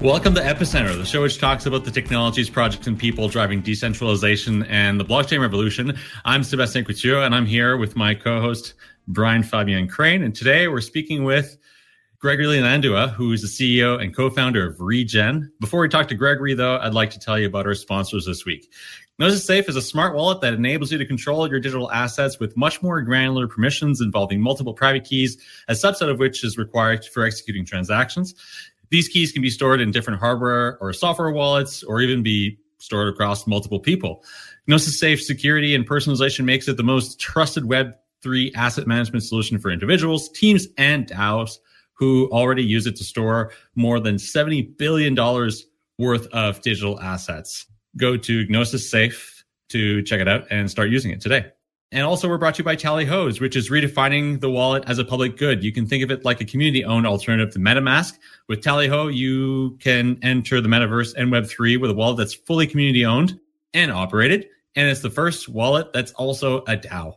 Welcome to Epicenter, the show which talks about the technologies, projects, and people driving decentralization and the blockchain revolution. I'm Sebastien Couture, and I'm here with my co-host Brian Fabian Crain. And today we're speaking with Gregory Landua, who is the CEO and co-founder of Regen. Before we talk to Gregory, though, I'd like to tell you about our sponsors this week. Gnosis Safe is a smart wallet that enables you to control your digital assets with much more granular permissions involving multiple private keys, a subset of which is required for executing transactions. These keys can be stored in different hardware or software wallets or even be stored across multiple people. Gnosis Safe security and personalization makes it the most trusted Web3 asset management solution for individuals, teams, and DAOs who already use it to store more than $70 billion worth of digital assets. Go to Gnosis Safe to check it out and start using it today. And also, we're brought to you by Tallyhos, which is redefining the wallet as a public good. You can think of it like a community owned alternative to MetaMask. With Tallyho, you can enter the metaverse and Web3 with a wallet that's fully community owned and operated. And it's the first wallet that's also a DAO.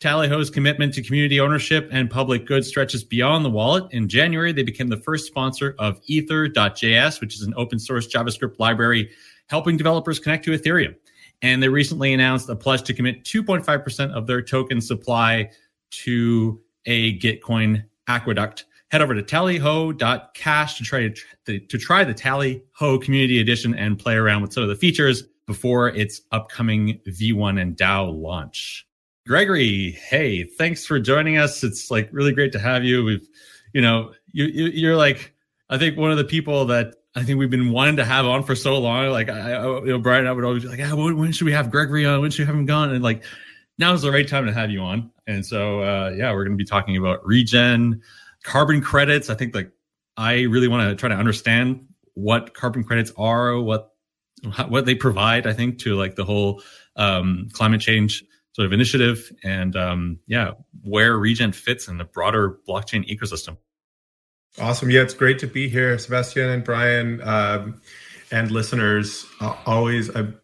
Tallyho's commitment to community ownership and public good stretches beyond the wallet. In January, they became the first sponsor of Ethers.js, which is an open source JavaScript library helping developers connect to Ethereum. And they recently announced a pledge to commit 2.5% of their token supply to a Gitcoin aqueduct. Head over to tallyho.cash to try to, to try the Tallyho Community Edition and play around with some of the features before its upcoming V1 and DAO launch. Gregory, hey, thanks for joining us. It's like really great to have you. We've, you know, you, you you're like I think one of the people that I think we've been wanting to have on for so long. Like, I, I you know, Brian, I would always be like, ah, when, when, should we have Gregory on? When should we have him gone? And like, now is the right time to have you on. And so, uh, yeah, we're going to be talking about regen, carbon credits. I think like I really want to try to understand what carbon credits are, what what they provide. I think to like the whole um, climate change sort of initiative, and um, yeah, where regen fits in the broader blockchain ecosystem. Awesome. Yeah, it's great to be here, Sebastien and Brian, um, and listeners. Uh, always, I've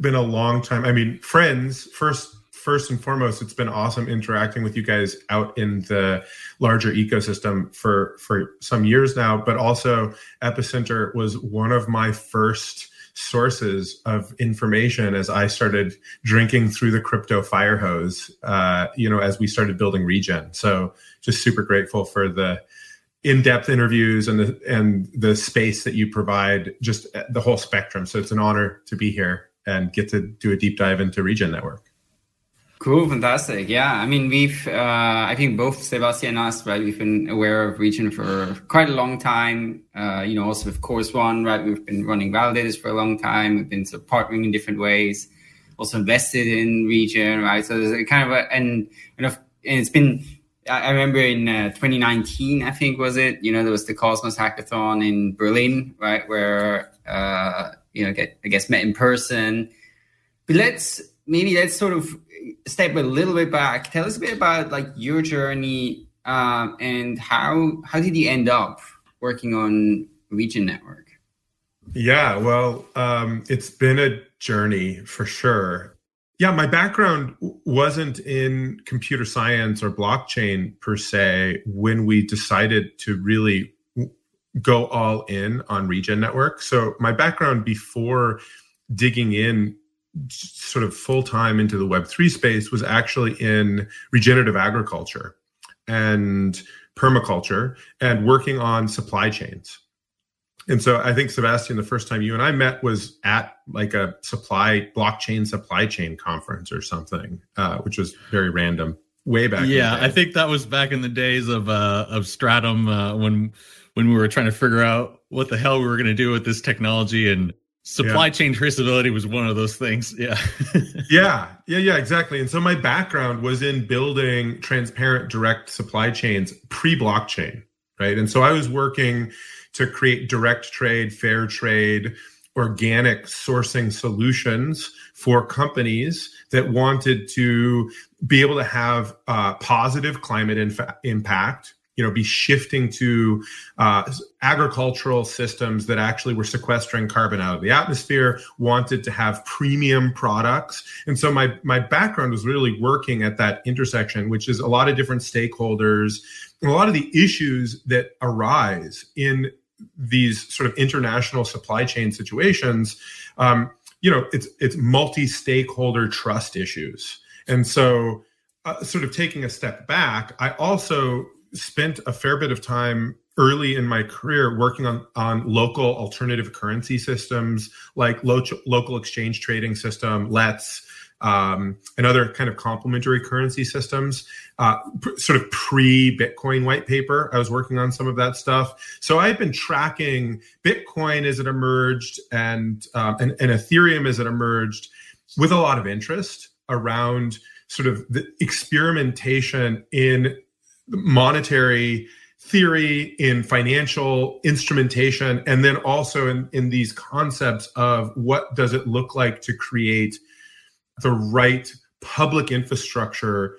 been a long time. I mean, friends first. First and foremost, it's been awesome interacting with you guys out in the larger ecosystem for for some years now. But also, Epicenter was one of my first sources of information as I started drinking through the crypto fire hose. Uh, you know, as we started building Regen. So, just super grateful for the in-depth interviews and the and the space that you provide just the whole spectrum. So it's an honor to be here and get to do a deep dive into regen network. Cool fantastic. Yeah i mean we've uh, i think both sebastien and us right we've been aware of regen for quite a long time. Uh, you know also with Chorus One right we've been running validators for a long time. We've been sort of partnering in different ways also invested in regen right? So there's a kind of a and, and, and it's been I remember in uh, 2019, I think was it. You know, there was the Cosmos Hackathon in Berlin, right, where uh, you know, get I guess met in person. But let's maybe let's sort of step a little bit back. Tell us a bit about like your journey um, and how how did you end up working on Regen Network? Yeah, well, um, it's been a journey for sure. Yeah, my background wasn't in computer science or blockchain per se when we decided to really go all in on Regen Network. So, my background before digging in sort of full time into the Web3 space was actually in regenerative agriculture and permaculture and working on supply chains and so I think Sebastien, the first time you and I met was at like a supply blockchain supply chain conference or something, uh, which was very random, way back. Yeah, I think that was back in the days of uh, of Stratumn uh, when when we were trying to figure out what the hell we were going to do with this technology and supply yeah. chain traceability was one of those things. Yeah, yeah, yeah, yeah, exactly. And so my background was in building transparent direct supply chains pre blockchain, right? And so I was working to create direct trade, fair trade, organic sourcing solutions for companies that wanted to be able to have uh, positive climate impact you know be shifting to uh, agricultural systems that actually were sequestering carbon out of the atmosphere wanted to have premium products and so my my background was really working at that intersection which is a lot of different stakeholders a lot of the issues that arise in these sort of international supply chain situations, um, you know, it's it's multi-stakeholder trust issues, and so uh, sort of taking a step back, I also spent a fair bit of time early in my career working on, on local alternative currency systems like lo- local exchange trading system, LETS, um, and other kind of complementary currency systems. Uh, pr- sort of pre Bitcoin white paper, I was working on some of that stuff. So I've been tracking Bitcoin as it emerged and, um, and, and Ethereum as it emerged with a lot of interest around sort of the experimentation in monetary theory in financial instrumentation and then also in, in these concepts of what does it look like to create the right public infrastructure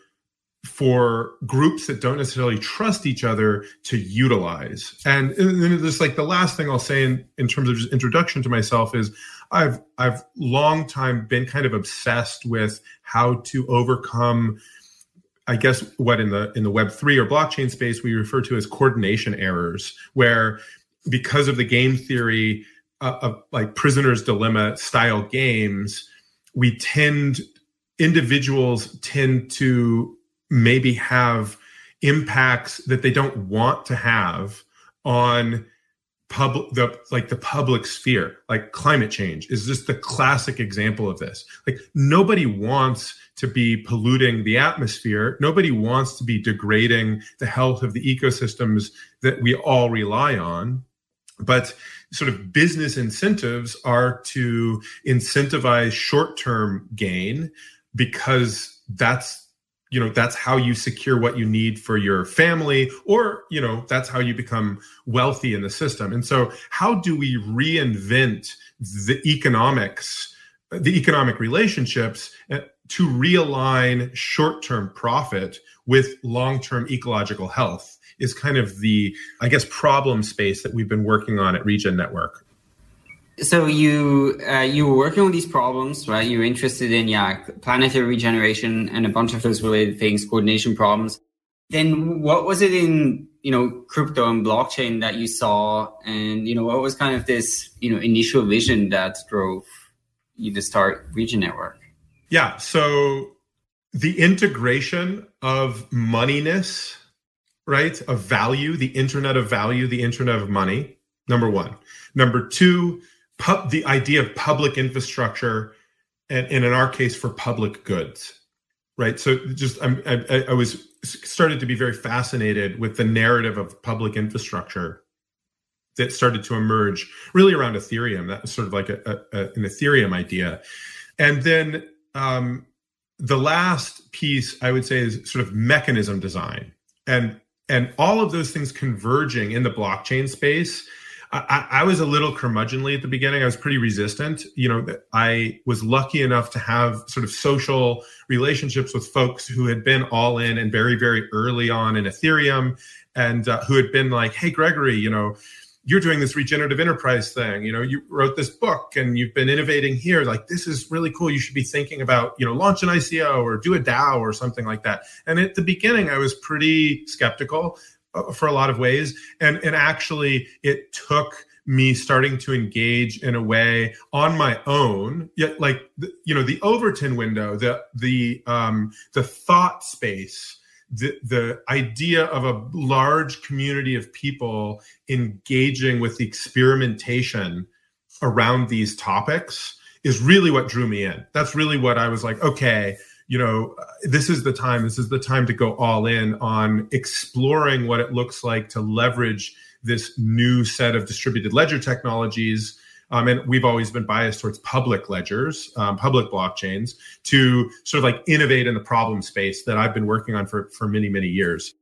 for groups that don't necessarily trust each other to utilize. And, then just like the last thing I'll say in, in terms of just introduction to myself is I've I've long time been kind of obsessed with how to overcome I guess what in the in the web 3 or blockchain space we refer to as coordination errors where because of the game theory uh, of like prisoner's dilemma style games we tend individuals tend to maybe have impacts that they don't want to have on public the like the public sphere like climate change is just the classic example of this. Like nobody wants to be polluting the atmosphere. Nobody wants to be degrading the health of the ecosystems that we all rely on. But sort of business incentives are to incentivize short-term gain because that's you know that's how you secure what you need for your family or you know that's how you become wealthy in the system. And so how do we reinvent the economics the economic relationships uh, to realign short-term profit with long-term ecological health is kind of the i guess problem space that we've been working on at regen network so you uh, you were working on these problems, right? You were interested in yeah, planetary regeneration and a bunch of those related things, coordination problems. Then what was it in you know crypto and blockchain that you saw, and you know what was kind of this you know initial vision that drove you to start Regen Network? Yeah, so the integration of moneyness, right, of value, the internet of value, the internet of money. Number one. Number two the idea of public infrastructure, and, and in our case for public goods, right? So just I'm, I, I was started to be very fascinated with the narrative of public infrastructure that started to emerge really around Ethereum. That was sort of like a, a, an Ethereum idea. And then um, the last piece I would say is sort of mechanism design and and all of those things converging in the blockchain space I, I, was a little curmudgeonly at the beginning. I was pretty resistant. You know, I was lucky enough to have sort of social relationships with folks who had been all in and very, very early on in Ethereum and uh, who had been like, hey, Gregory, you know, you're doing this regenerative enterprise thing. You know, you wrote this book and you've been innovating here. Like, this is really cool. You should be thinking about, you know, launch an ICO or do a DAO or something like that. And at the beginning, I was pretty skeptical. Uh, for a lot of ways and and actually it took me starting to engage in a way on my own yet like you know the overton window the the um the thought space the the idea of a large community of people engaging with the experimentation around these topics is really what drew me in that's really what i was like okay you know, this is the time, this is the time to go all in on exploring what it looks like to leverage this new set of distributed ledger technologies. Um, and we've always been biased towards public ledgers, um, public blockchains, to sort of like innovate in the problem space that I've been working on for, for many, many years.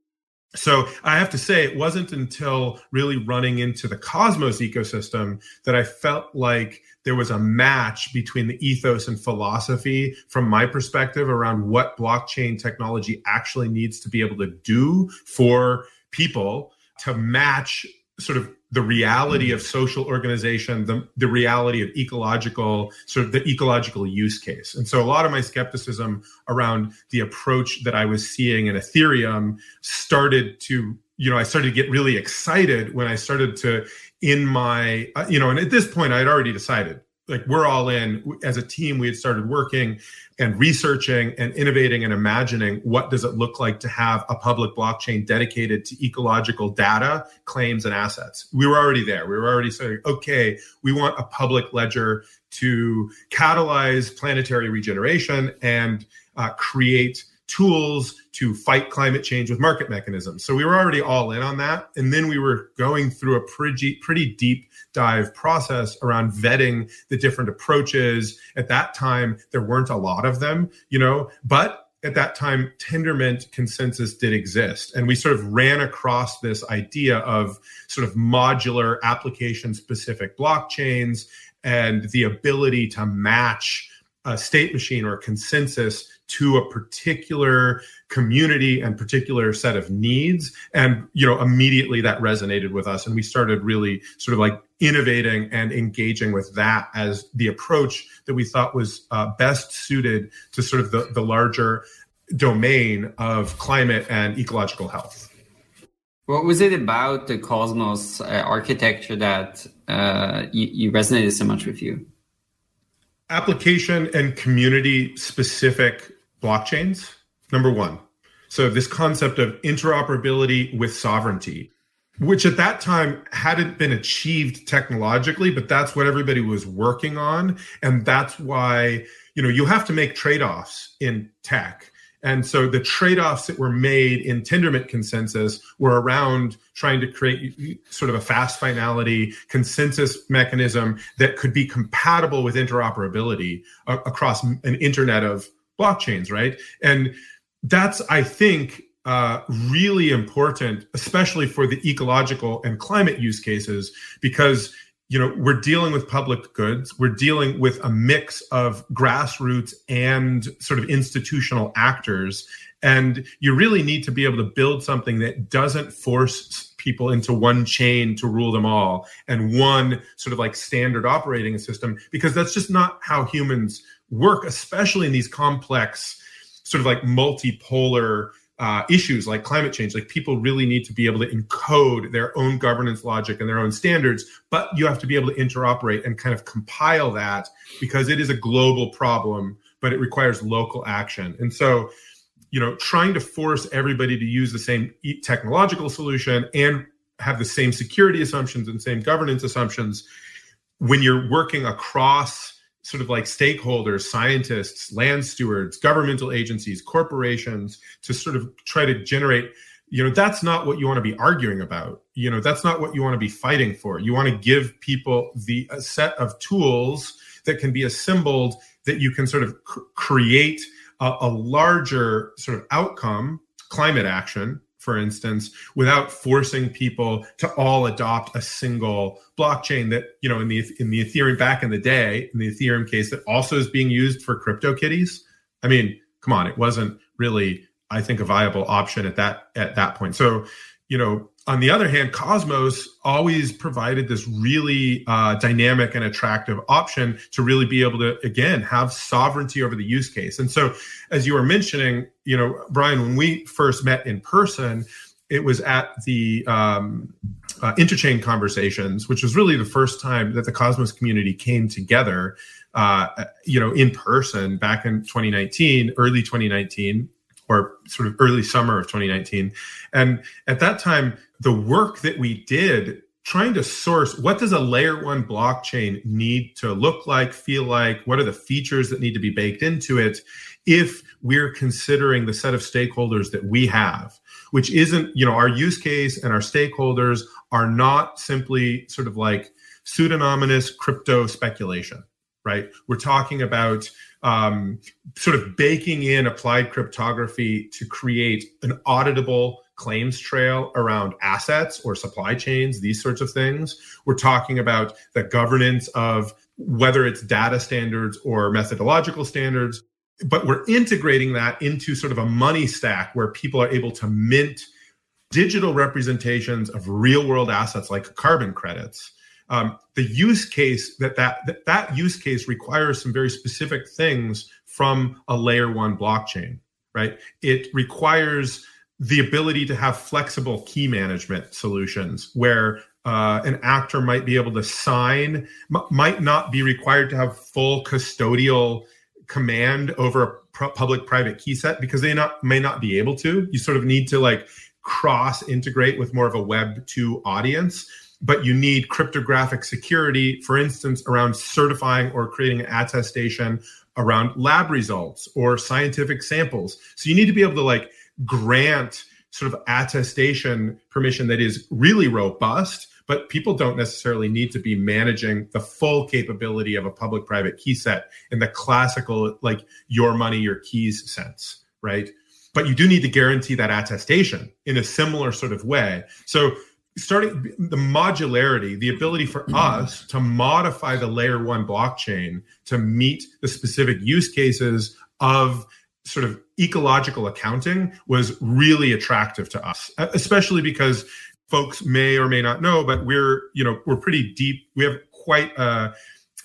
So I have to say, it wasn't until really running into the Cosmos ecosystem that I felt like there was a match between the ethos and philosophy from my perspective around what blockchain technology actually needs to be able to do for people to match sort of the reality of social organization, the, the reality of ecological, sort of the ecological use case. And so a lot of my skepticism around the approach that I was seeing in Ethereum started to you know, I started to get really excited when I started to in my, uh, you know, and at this point I had already decided like we're all in as a team we had started working and researching and innovating and imagining what does it look like to have a public blockchain dedicated to ecological data claims and assets we were already there we were already saying okay we want a public ledger to catalyze planetary regeneration and uh, create tools to fight climate change with market mechanisms. So we were already all in on that. And then we were going through a pretty, pretty deep dive process around vetting the different approaches. At that time, there weren't a lot of them, you know, but at that time, Tendermint consensus did exist. And we sort of ran across this idea of sort of modular application specific blockchains and the ability to match a state machine or a consensus to a particular community and particular set of needs. And you know immediately that resonated with us. And we started really sort of like innovating and engaging with that as the approach that we thought was uh, best suited to sort of the, the larger domain of climate and ecological health. What was it about the cosmos uh, architecture that uh, you, you resonated so much with you? Application and community specific blockchains, number one. So, this concept of interoperability with sovereignty, which at that time hadn't been achieved technologically, but that's what everybody was working on. And that's why, you know, you have to make trade offs in tech. And so the trade offs that were made in Tendermint consensus were around trying to create sort of a fast finality consensus mechanism that could be compatible with interoperability uh, across an internet of blockchains, right? And that's, I think, uh, really important, especially for the ecological and climate use cases, because you know we're dealing with public goods we're dealing with a mix of grassroots and sort of institutional actors and you really need to be able to build something that doesn't force people into one chain to rule them all and one sort of like standard operating system because that's just not how humans work, especially in these complex, sort of like multipolar uh, issues like climate change. Like people really need to be able to encode their own governance logic and their own standards, but you have to be able to interoperate and kind of compile that because it is a global problem, but it requires local action. And so, you know, trying to force everybody to use the same technological solution and have the same security assumptions and same governance assumptions when you're working across sort of like stakeholders, scientists, land stewards, governmental agencies, corporations to sort of try to generate you know that's not what you want to be arguing about. You know that's not what you want to be fighting for. You want to give people the a set of tools that can be assembled that you can sort of cr- create a, a larger sort of outcome climate action for instance, without forcing people to all adopt a single blockchain that, you know, in the in the Ethereum back in the day, in the Ethereum case that also is being used for crypto kitties. I mean, come on, it wasn't really, I think, a viable option at that at that point. So, you know, on the other hand, Cosmos always provided this really uh, dynamic and attractive option to really be able to, again, have sovereignty over the use case. And so, as you were mentioning, you know, Brian, when we first met in person, it was at the um, uh, interchain conversations, which was really the first time that the Cosmos community came together, uh, you know, in person back in 2019, early 2019 or sort of early summer of 2019. And at that time, the work that we did trying to source what does a layer one blockchain need to look like, feel like, what are the features that need to be baked into it if we're considering the set of stakeholders that we have, which isn't, you know, our use case and our stakeholders are not simply sort of like pseudonymous crypto speculation, right? We're talking about um, sort of baking in applied cryptography to create an auditable claims trail around assets or supply chains, these sorts of things. We're talking about the governance of whether it's data standards or methodological standards, but we're integrating that into sort of a money stack where people are able to mint digital representations of real world assets like carbon credits um, the use case that, that that that use case requires some very specific things from a layer one blockchain right it requires the ability to have flexible key management solutions where uh, an actor might be able to sign, m- might not be required to have full custodial command over a pr- public-private key set because they not may not be able to. You sort of need to like cross integrate with more of a Web two audience. But you need cryptographic security, for instance, around certifying or creating an attestation around lab results or scientific samples. So you need to be able to like grant sort of attestation permission that is really robust but people don't necessarily need to be managing the full capability of a public private key set in the classical like your money your keys sense right but you do need to guarantee that attestation in a similar sort of way so starting the modularity the ability for us to modify the layer 1 blockchain to meet the specific use cases of sort of ecological accounting was really attractive to us especially because folks may or may not know but we're you know we're pretty deep we have quite a,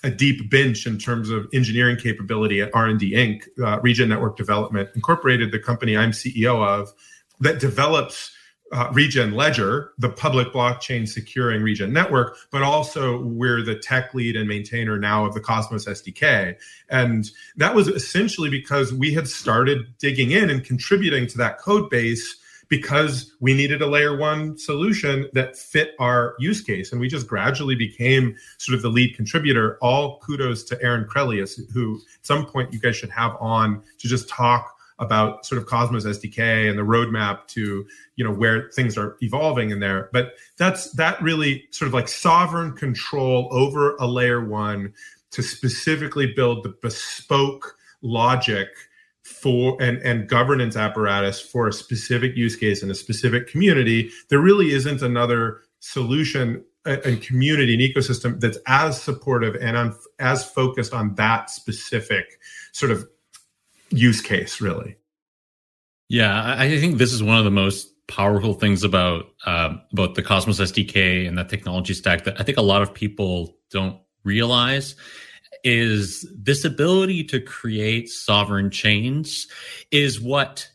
a deep bench in terms of engineering capability at r&d inc uh, regen network development incorporated the company i'm ceo of that develops uh, Regen Ledger, the public blockchain securing Regen network, but also we're the tech lead and maintainer now of the Cosmos SDK. And that was essentially because we had started digging in and contributing to that code base because we needed a layer one solution that fit our use case. And we just gradually became sort of the lead contributor. All kudos to Aaron Craelius, who at some point you guys should have on to just talk about sort of Cosmos SDK and the roadmap to you know where things are evolving in there. But that's that really sort of like sovereign control over a layer one to specifically build the bespoke logic for and, and governance apparatus for a specific use case in a specific community. There really isn't another solution uh, and community and ecosystem that's as supportive and as focused on that specific sort of use case, really. Yeah, I think this is one of the most powerful things about uh, about the Cosmos SDK and that technology stack that I think a lot of people don't realize is this ability to create sovereign chains is what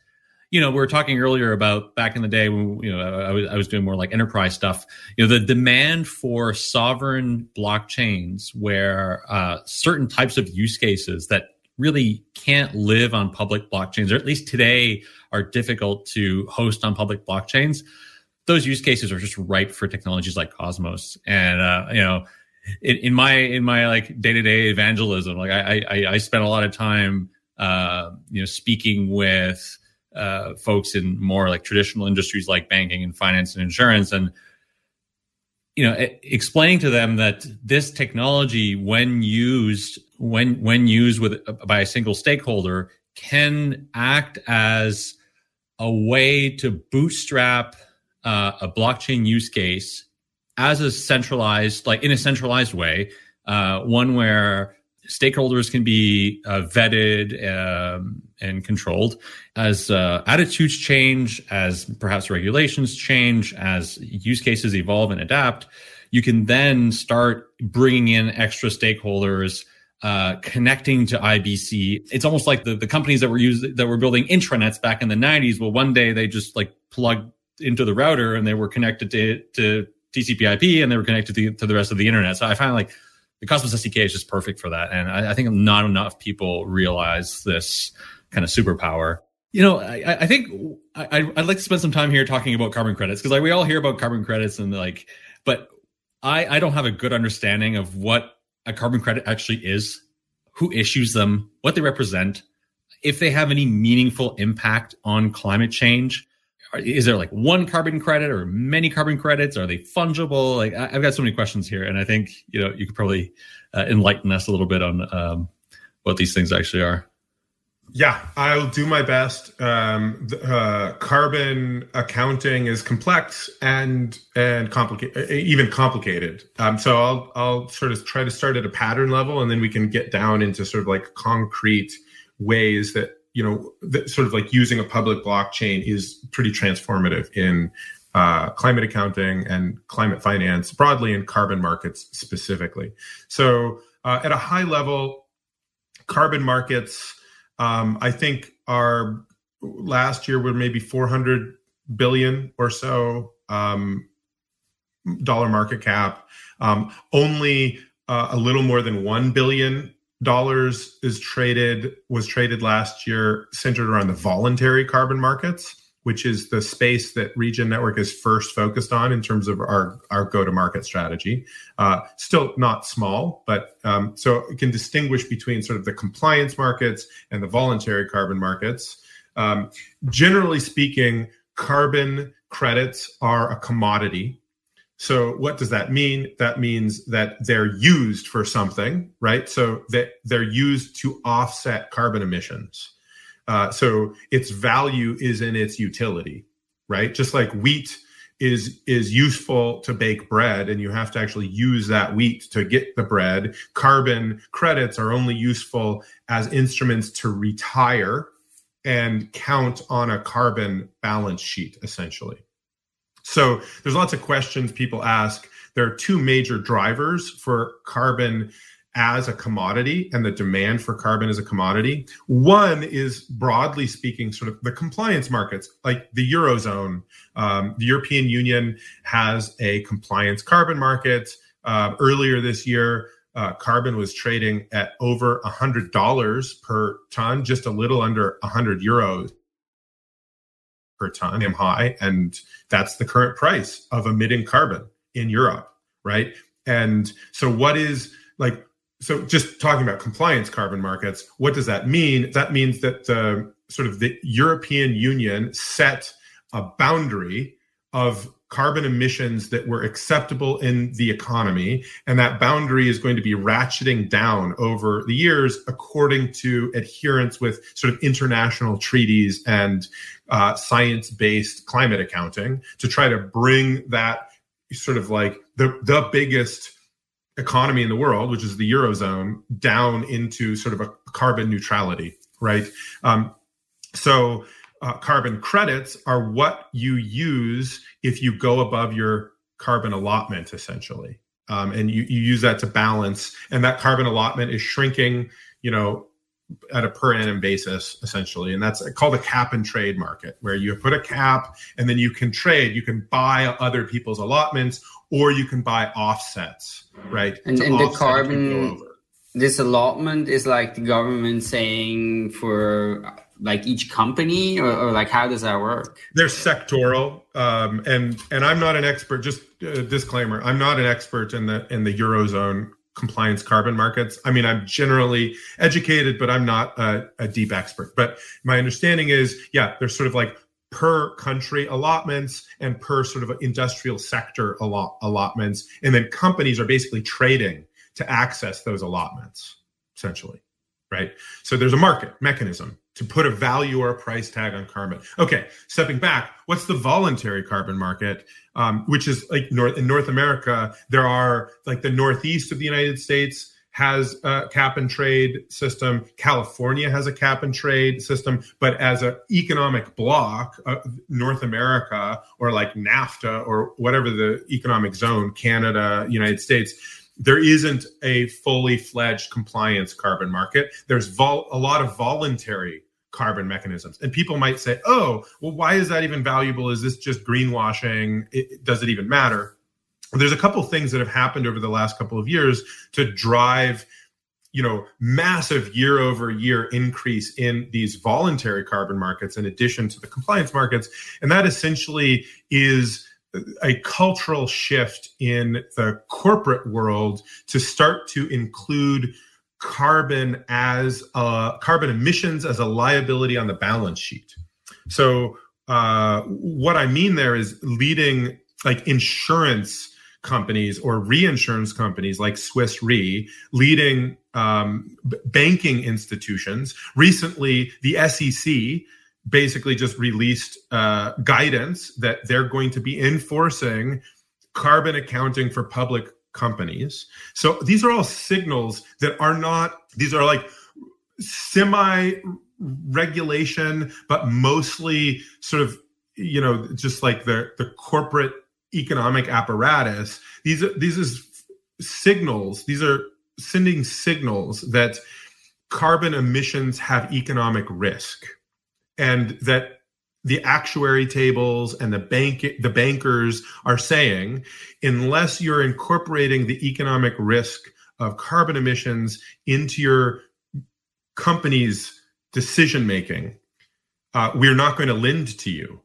you know we were talking earlier about back in the day when you know I was, I was doing more like enterprise stuff you know the demand for sovereign blockchains where uh, certain types of use cases that really can't live on public blockchains, or at least today are difficult to host on public blockchains. Those use cases are just ripe for technologies like Cosmos. And uh, you know, in, in, my in my like day to day evangelism, like I, I I spent a lot of time uh, you know speaking with uh, folks in more like traditional industries like banking and finance and insurance, and you know explaining to them that this technology when used when when used with by a single stakeholder can act as a way to bootstrap uh, a blockchain use case as a centralized like in a centralized way uh, one where stakeholders can be uh, vetted um, and controlled as uh, attitudes change, as perhaps regulations change, as use cases evolve and adapt. You can then start bringing in extra stakeholders. Uh, connecting to IBC, it's almost like the, the companies that were using that were building intranets back in the 90s. Well, one day they just like plugged into the router and they were connected to, to TCP/IP and they were connected to, to the rest of the internet. So I find like the Cosmos SDK is just perfect for that. And I, I think not enough people realize this kind of superpower. You know, I, I think I, would like to spend some time here talking about carbon credits because like we all hear about carbon credits and like, but I, I don't have a good understanding of what a carbon credit actually is, who issues them, what they represent, if they have any meaningful impact on climate change is there like one carbon credit or many carbon credits? Are they fungible? Like I've got so many questions here, and I think you know you could probably uh, enlighten us a little bit on um, what these things actually are. Yeah, I'll do my best. Um, uh, carbon accounting is complex and and complicated, even complicated. Um, so I'll I'll sort of try to start at a pattern level, and then we can get down into sort of like concrete ways that you know, the, sort of like using a public blockchain is pretty transformative in uh, climate accounting and climate finance broadly, and carbon markets specifically. So, uh, at a high level, carbon markets, um, I think, our last year were maybe 400 billion or so um, dollar market cap. Um, only uh, a little more than one billion dollars is traded was traded last year, centered around the voluntary carbon markets which is the space that Regen Network is first focused on in terms of our, our go to market strategy. Uh, still not small, but um, so it can distinguish between sort of the compliance markets and the voluntary carbon markets. Um, generally speaking, carbon credits are a commodity. So what does that mean? That means that they're used for something, right? So that they're used to offset carbon emissions. Uh, so its value is in its utility, right? Just like wheat is is useful to bake bread and you have to actually use that wheat to get the bread. Carbon credits are only useful as instruments to retire and count on a carbon balance sheet essentially. So there's lots of questions people ask. There are two major drivers for carbon as a commodity and the demand for carbon as a commodity. One is broadly speaking, sort of the compliance markets, like the Eurozone. Um, the European Union has a compliance carbon market. Uh, earlier this year, uh, carbon was trading at over $100 per ton, just a little under 100 euros per ton, am high. And that's the current price of emitting carbon in Europe, right? And so, what is like so just talking about compliance carbon markets, what does that mean? That means that the sort of the European Union set a boundary of carbon emissions that were acceptable in the economy. And that boundary is going to be ratcheting down over the years according to adherence with sort of international treaties and uh, science based climate accounting to try to bring that sort of like the, the biggest economy in the world, which is the eurozone, down into sort of a carbon neutrality, right? Um, so uh, carbon credits are what you use if you go above your carbon allotment, essentially, um, and you, you use that to balance. And that carbon allotment is shrinking, you know, at a per annum basis essentially and that's called a cap and trade market where you put a cap and then you can trade you can buy other people's allotments or you can buy offsets, right? And, and the carbon, this allotment is like the government saying for like each company, or, or like how does that work? They're sectoral, um, and and I'm not an expert. Just a disclaimer: I'm not an expert in the in the eurozone compliance carbon markets. I mean, I'm generally educated, but I'm not a, a deep expert. But my understanding is, yeah, there's sort of like per country allotments and per sort of industrial sector allot- allotments. And then companies are basically trading to access those allotments, essentially. Right. So there's a market mechanism to put a value or a price tag on carbon. Okay, stepping back, what's the voluntary carbon market? Um, which is like North in North America, there are like the Northeast of the United States has a cap and trade system. California has a cap and trade system. But as an economic block, uh, North America or like NAFTA or whatever the economic zone, Canada, United States, there isn't a fully fledged compliance carbon market. There's vol- a lot of voluntary carbon mechanisms. And people might say, oh, well, why is that even valuable? Is this just greenwashing? It, does it even matter? there's a couple things that have happened over the last couple of years to drive you know massive year over year increase in these voluntary carbon markets in addition to the compliance markets and that essentially is a cultural shift in the corporate world to start to include carbon as carbon emissions as a liability on the balance sheet so uh, what i mean there is leading like insurance companies or reinsurance companies like Swiss Re, leading um, b- banking institutions. Recently, the SEC basically just released uh, guidance that they're going to be enforcing carbon accounting for public companies. So these are all signals that are not, these are like semi regulation, but mostly sort of, you know, just like the, the corporate economic apparatus. These are these is signals. These are sending signals that carbon emissions have economic risk, and that the actuary tables and the bank the bankers are saying unless you're incorporating the economic risk of carbon emissions into your company's decision making uh, we're not going to lend to you.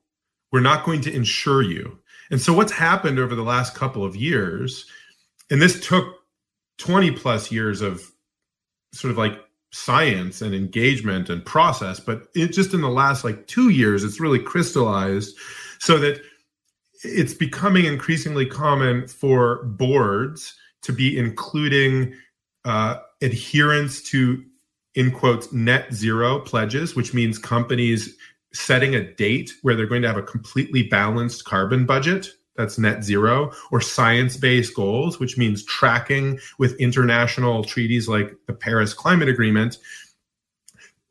We're not going to insure you. And so what's happened over the last couple of years and this took 20 plus years of sort of like science and engagement and process but it just in the last like two years it's really crystallized so that it's becoming increasingly common for boards to be including uh, adherence to in quotes net zero pledges which means companies setting a date where they're going to have a completely balanced carbon budget that's net zero, or science based goals, which means tracking with international treaties like the Paris Climate Agreement.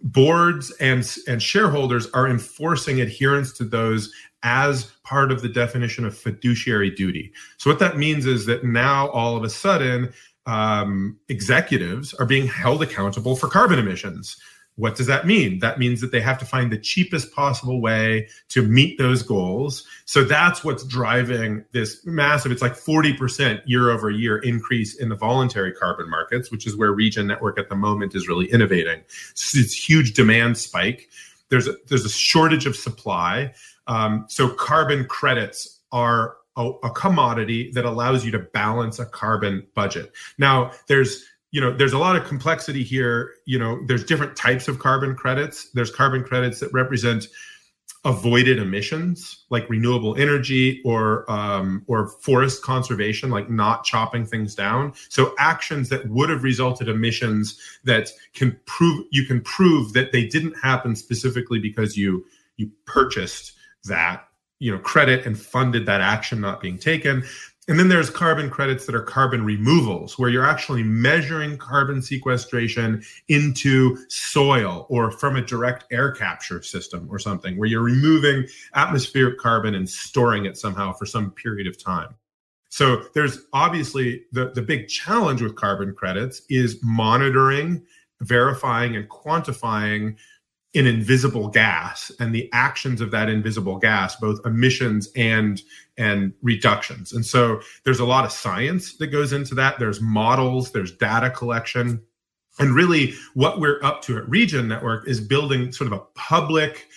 Boards and, and shareholders are enforcing adherence to those as part of the definition of fiduciary duty. So, what that means is that now all of a sudden, um, executives are being held accountable for carbon emissions. What does that mean? That means that they have to find the cheapest possible way to meet those goals. So that's what's driving this massive, it's like 40% year over year increase in the voluntary carbon markets, which is where Regen Network at the moment is really innovating. So it's huge demand spike. There's a, there's a shortage of supply. Um, so carbon credits are a, a commodity that allows you to balance a carbon budget. Now, there's you know there's a lot of complexity here. You know there's different types of carbon credits. There's carbon credits that represent avoided emissions like renewable energy or um, or forest conservation like not chopping things down. So actions that would have resulted emissions that can prove you can prove that they didn't happen specifically because you you purchased that you know credit and funded that action not being taken and then there's carbon credits that are carbon removals, where you're actually measuring carbon sequestration into soil or from a direct air capture system or something, where you're removing atmospheric carbon and storing it somehow for some period of time. So there's obviously the, the big challenge with carbon credits is monitoring, verifying, and quantifying an invisible gas and the actions of that invisible gas both emissions and and reductions. And so there's a lot of science that goes into that. There's models there's data collection. And really what we're up to at regen network is building sort of a public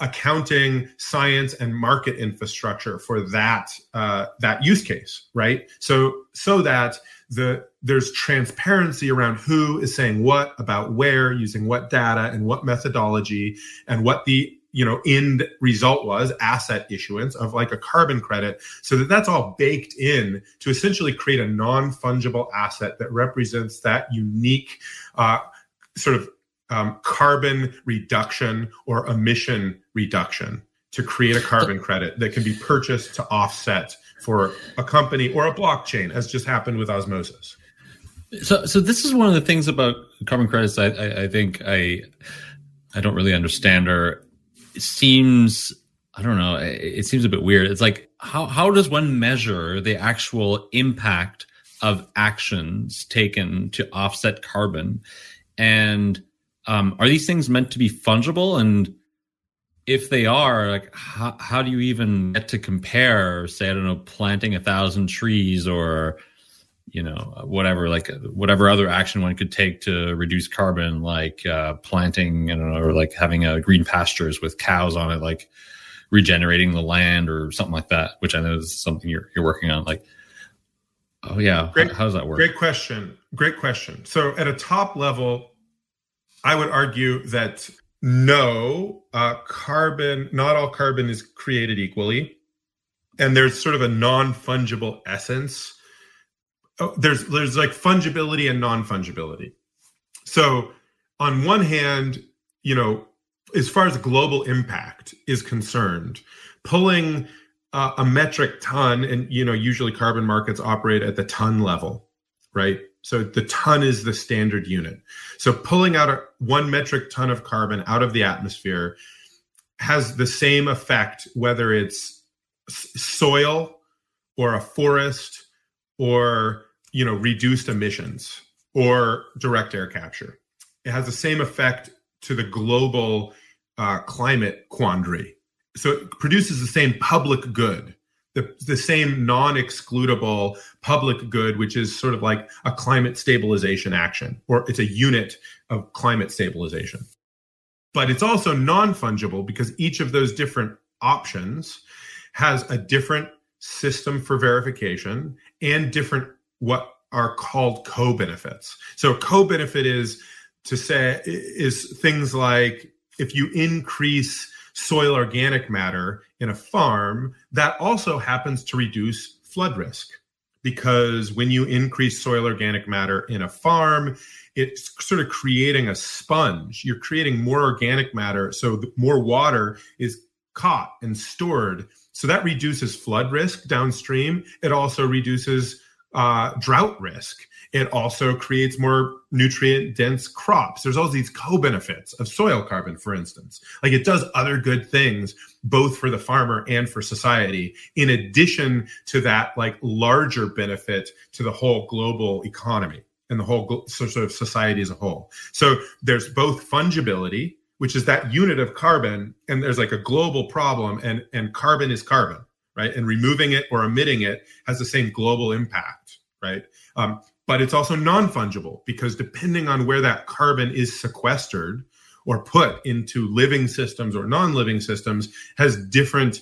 accounting science and market infrastructure for that uh, that use case right? So so that the there's transparency around who is saying what about where using what data and what methodology and what the you know end result was asset issuance of like a carbon credit so that that's all baked in to essentially create a non-fungible asset that represents that unique uh, sort of um, carbon reduction or emission reduction to create a carbon credit that can be purchased to offset for a company or a blockchain, as just happened with osmosis. So, so this is one of the things about carbon credits. I, I, I think I, I don't really understand, or it seems I don't know. It seems a bit weird. It's like how how does one measure the actual impact of actions taken to offset carbon, and um, are these things meant to be fungible? And if they are, like, how, how do you even get to compare, say, I don't know, planting a thousand trees or, you know, whatever, like whatever other action one could take to reduce carbon, like uh, planting, I don't know, or like having a green pastures with cows on it, like regenerating the land or something like that, which I know is something you're, you're working on. Like, oh, yeah. Great, how, how does that work? Great question. Great question. So, at a top level, I would argue that no, uh, carbon, not all carbon is created equally. And there's sort of a non fungible essence. Oh, there's there's like fungibility and non fungibility. So, on one hand, you know, as far as global impact is concerned, pulling uh, a metric ton, and you know, usually carbon markets operate at the ton level, right? So the ton is the standard unit. So pulling out a, one metric ton of carbon out of the atmosphere has the same effect whether it's soil or a forest or you know reduced emissions or direct air capture. It has the same effect to the global uh, climate quandary so it produces the same public good the, the same non-excludable public good which is sort of like a climate stabilization action or it's a unit of climate stabilization. But it's also non-fungible because each of those different options has a different system for verification and different what are called co-benefits. So co-benefit is to say is things like if you increase soil organic matter in a farm, that also happens to reduce flood risk. Because when you increase soil organic matter in a farm, it's sort of creating a sponge. You're creating more organic matter, so more water is caught and stored. So that reduces flood risk downstream. It also reduces uh, drought risk. It also creates more nutrient dense crops. There's all these co benefits of soil carbon, for instance. Like it does other good things, both for the farmer and for society, in addition to that, like larger benefit to the whole global economy and the whole sort of society as a whole. So there's both fungibility, which is that unit of carbon, and there's like a global problem, and, and carbon is carbon, right? And removing it or emitting it has the same global impact, right? Um, but it's also non fungible because depending on where that carbon is sequestered or put into living systems or non living systems, has different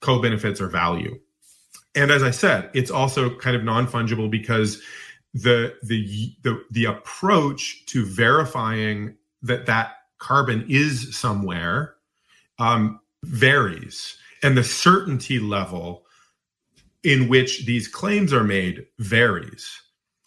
co benefits or value. And as I said, it's also kind of non fungible because the, the the the approach to verifying that that carbon is somewhere um, varies, and the certainty level in which these claims are made varies.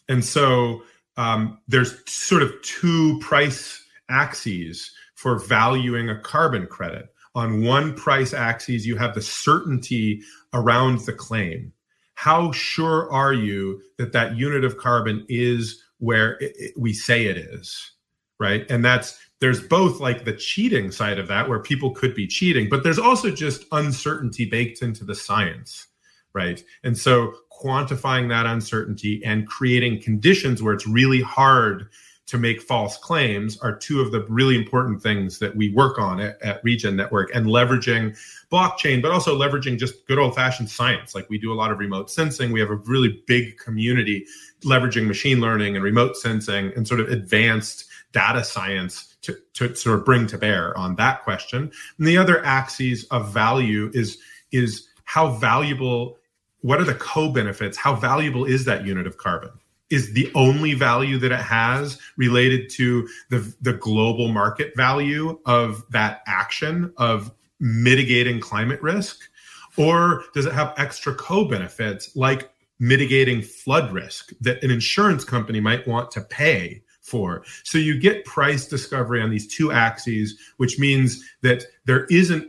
And so um, there's sort of two price axes for valuing a carbon credit. On one price axis, you have the certainty around the claim. How sure are you that that unit of carbon is where it, it, we say it is? Right. And that's there's both like the cheating side of that where people could be cheating, but there's also just uncertainty baked into the science. Right. And so quantifying that uncertainty and creating conditions where it's really hard to make false claims are two of the really important things that we work on at, at Regen Network and leveraging blockchain, but also leveraging just good old fashioned science. Like we do a lot of remote sensing. We have a really big community leveraging machine learning and remote sensing and sort of advanced data science to, to sort of bring to bear on that question. And the other axis of value is, is how valuable what are the co-benefits? How valuable is that unit of carbon? Is the only value that it has related to the, the global market value of that action of mitigating climate risk? Or does it have extra co-benefits like mitigating flood risk that an insurance company might want to pay for. So you get price discovery on these two axes, which means that there isn't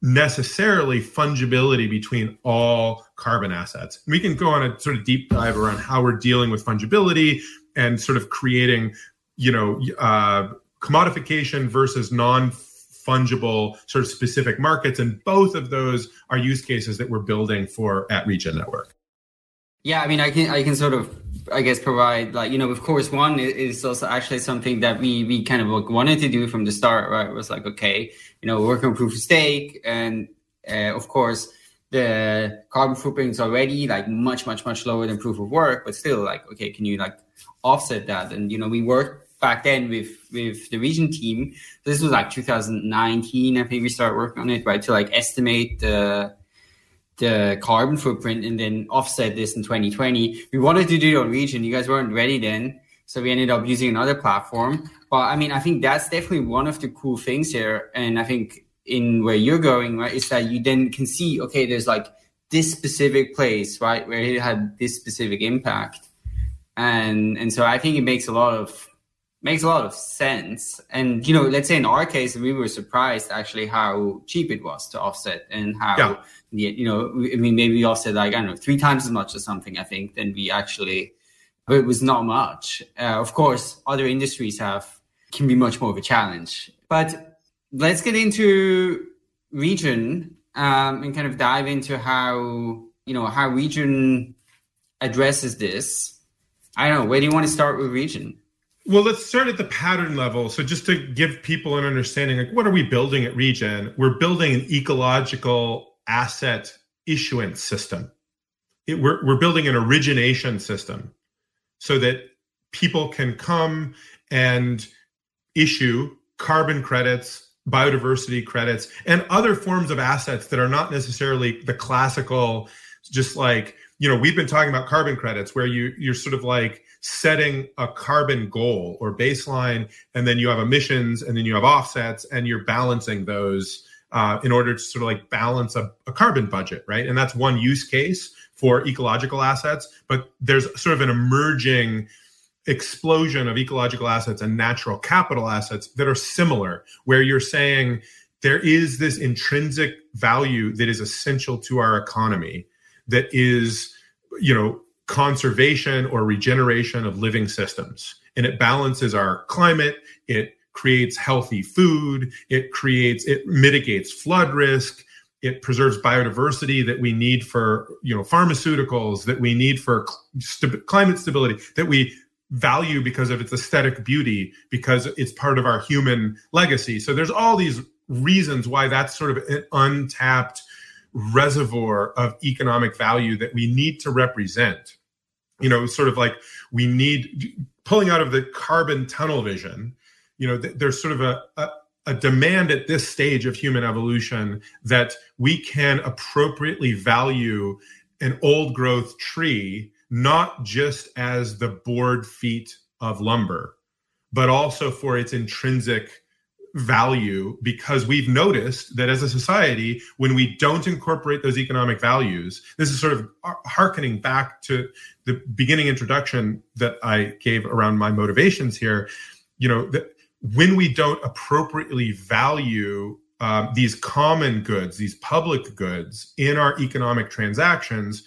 necessarily fungibility between all carbon assets. We can go on a sort of deep dive around how we're dealing with fungibility and sort of creating, you know, uh, commodification versus non fungible sort of specific markets. And both of those are use cases that we're building for at Regen Network. Yeah, I mean, I can I can sort of I guess provide like you know of course one is also actually something that we we kind of like wanted to do from the start right it was like okay you know we're working on proof of stake and uh, of course the carbon footprint is already like much much much lower than proof of work but still like okay can you like offset that and you know we worked back then with with the Regen team this was like 2019 i think we started working on it right to like estimate the the carbon footprint and then offset this in 2020. We wanted to do it on Regen. You guys weren't ready then. So we ended up using another platform. But I mean, I think that's definitely one of the cool things here. And I think in where you're going, right, is that you then can see, okay, there's like this specific place, right, where it had this specific impact. And and so I think it makes a lot of makes a lot of sense. And you know, let's say in our case, we were surprised actually how cheap it was to offset and how yeah. you know, I mean, maybe we offset like I don't know three times as much or something. I think than we actually. But it was not much. Uh, of course, other industries have can be much more of a challenge. But let's get into Regen um, and kind of dive into how you know how Regen addresses this. I don't know. Where do you want to start with Regen? Well, let's start at the pattern level. So, just to give people an understanding, like what are we building at Regen? We're building an ecological asset issuance system. It, we're, we're building an origination system so that people can come and issue carbon credits, biodiversity credits, and other forms of assets that are not necessarily the classical, just like, you know, we've been talking about carbon credits where you you're sort of like setting a carbon goal or baseline, and then you have emissions, and then you have offsets, and you're balancing those uh, in order to sort of like balance a, a carbon budget, right? And that's one use case for ecological assets. But there's sort of an emerging explosion of ecological assets and natural capital assets that are similar, where you're saying there is this intrinsic value that is essential to our economy that is, you know, conservation or regeneration of living systems. And it balances our climate, it creates healthy food, it creates, it mitigates flood risk, it preserves biodiversity that we need for you know pharmaceuticals that we need for st- climate stability that we value because of its aesthetic beauty because it's part of our human legacy. So there's all these reasons why that's sort of an untapped reservoir of economic value that we need to represent. You know sort of like we need pulling out of the carbon tunnel vision you know there's sort of a, a, a demand at this stage of human evolution that we can appropriately value an old growth tree not just as the board feet of lumber but also for its intrinsic value because we've noticed that as a society, when we don't incorporate those economic values, this is sort of harkening back to the beginning introduction that I gave around my motivations here. You know, that when we don't appropriately value um, these common goods, these public goods in our economic transactions,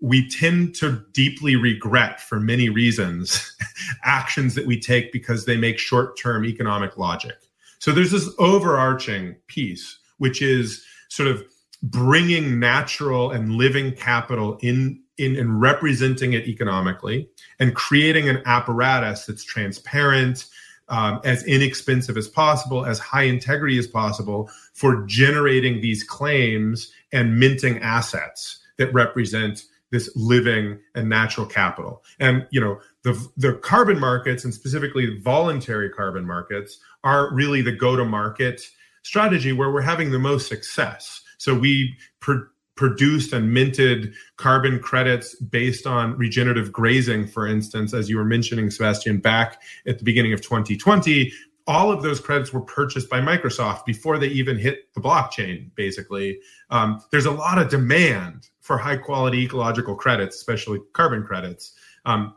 we tend to deeply regret for many reasons actions that we take because they make short term economic logic. So there's this overarching piece, which is sort of bringing natural and living capital in, in and representing it economically and creating an apparatus that's transparent, um, as inexpensive as possible, as high integrity as possible for generating these claims and minting assets that represent this living and natural capital. And you know, the the carbon markets and specifically voluntary carbon markets are really the go-to-market strategy where we're having the most success. So we pr- produced and minted carbon credits based on regenerative grazing, for instance, as you were mentioning, Sebastien, back at the beginning of 2020. All of those credits were purchased by Microsoft before they even hit the blockchain, basically. Um, there's a lot of demand for high quality ecological credits, especially carbon credits. Um,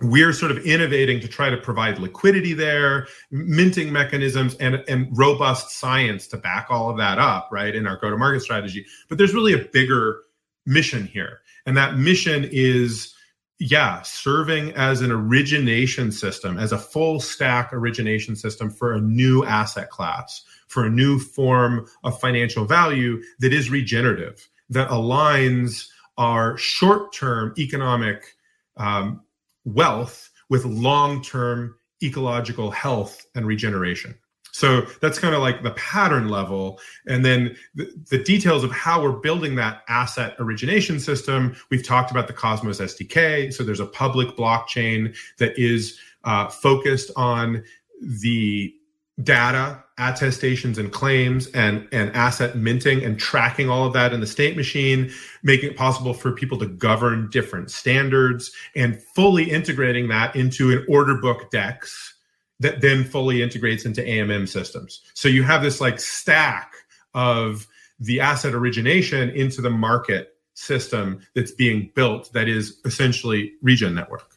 we're sort of innovating to try to provide liquidity there, minting mechanisms, and, and robust science to back all of that up, right, in our go to market strategy. But there's really a bigger mission here. And that mission is, yeah, serving as an origination system, as a full stack origination system for a new asset class, for a new form of financial value that is regenerative, that aligns our short term economic um, wealth with long term ecological health and regeneration. So that's kind of like the pattern level. And then the, the, details of how we're building that asset origination system. We've talked about the Cosmos SDK. So there's a public blockchain that is uh, focused on the data attestations and claims and, and asset minting and tracking all of that in the state machine, making it possible for people to govern different standards and fully integrating that into an order book DEX that then fully integrates into AMM systems. So you have this like stack of the asset origination into the market system that's being built that is essentially regen network.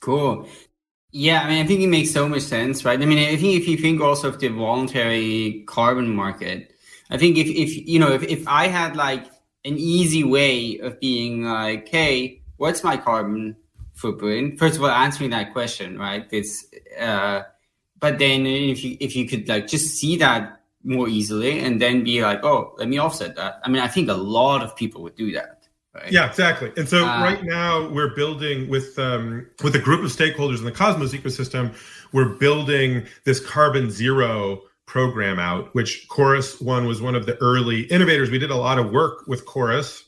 Cool. Yeah, I mean, I think it makes so much sense, right? I mean, I think if you think also of the voluntary carbon market, I think if, if you know, if, if I had like an easy way of being like, hey, what's my carbon footprint? First of all, answering that question, right? This, uh, but then if you if you could like just see that more easily and then be like, oh, let me offset that. I mean, I think a lot of people would do that. Right? Yeah, exactly. And so uh, right now we're building with um, with a group of stakeholders in the Cosmos ecosystem. We're building this carbon zero program out, which Chorus One was one of the early innovators. We did a lot of work with Chorus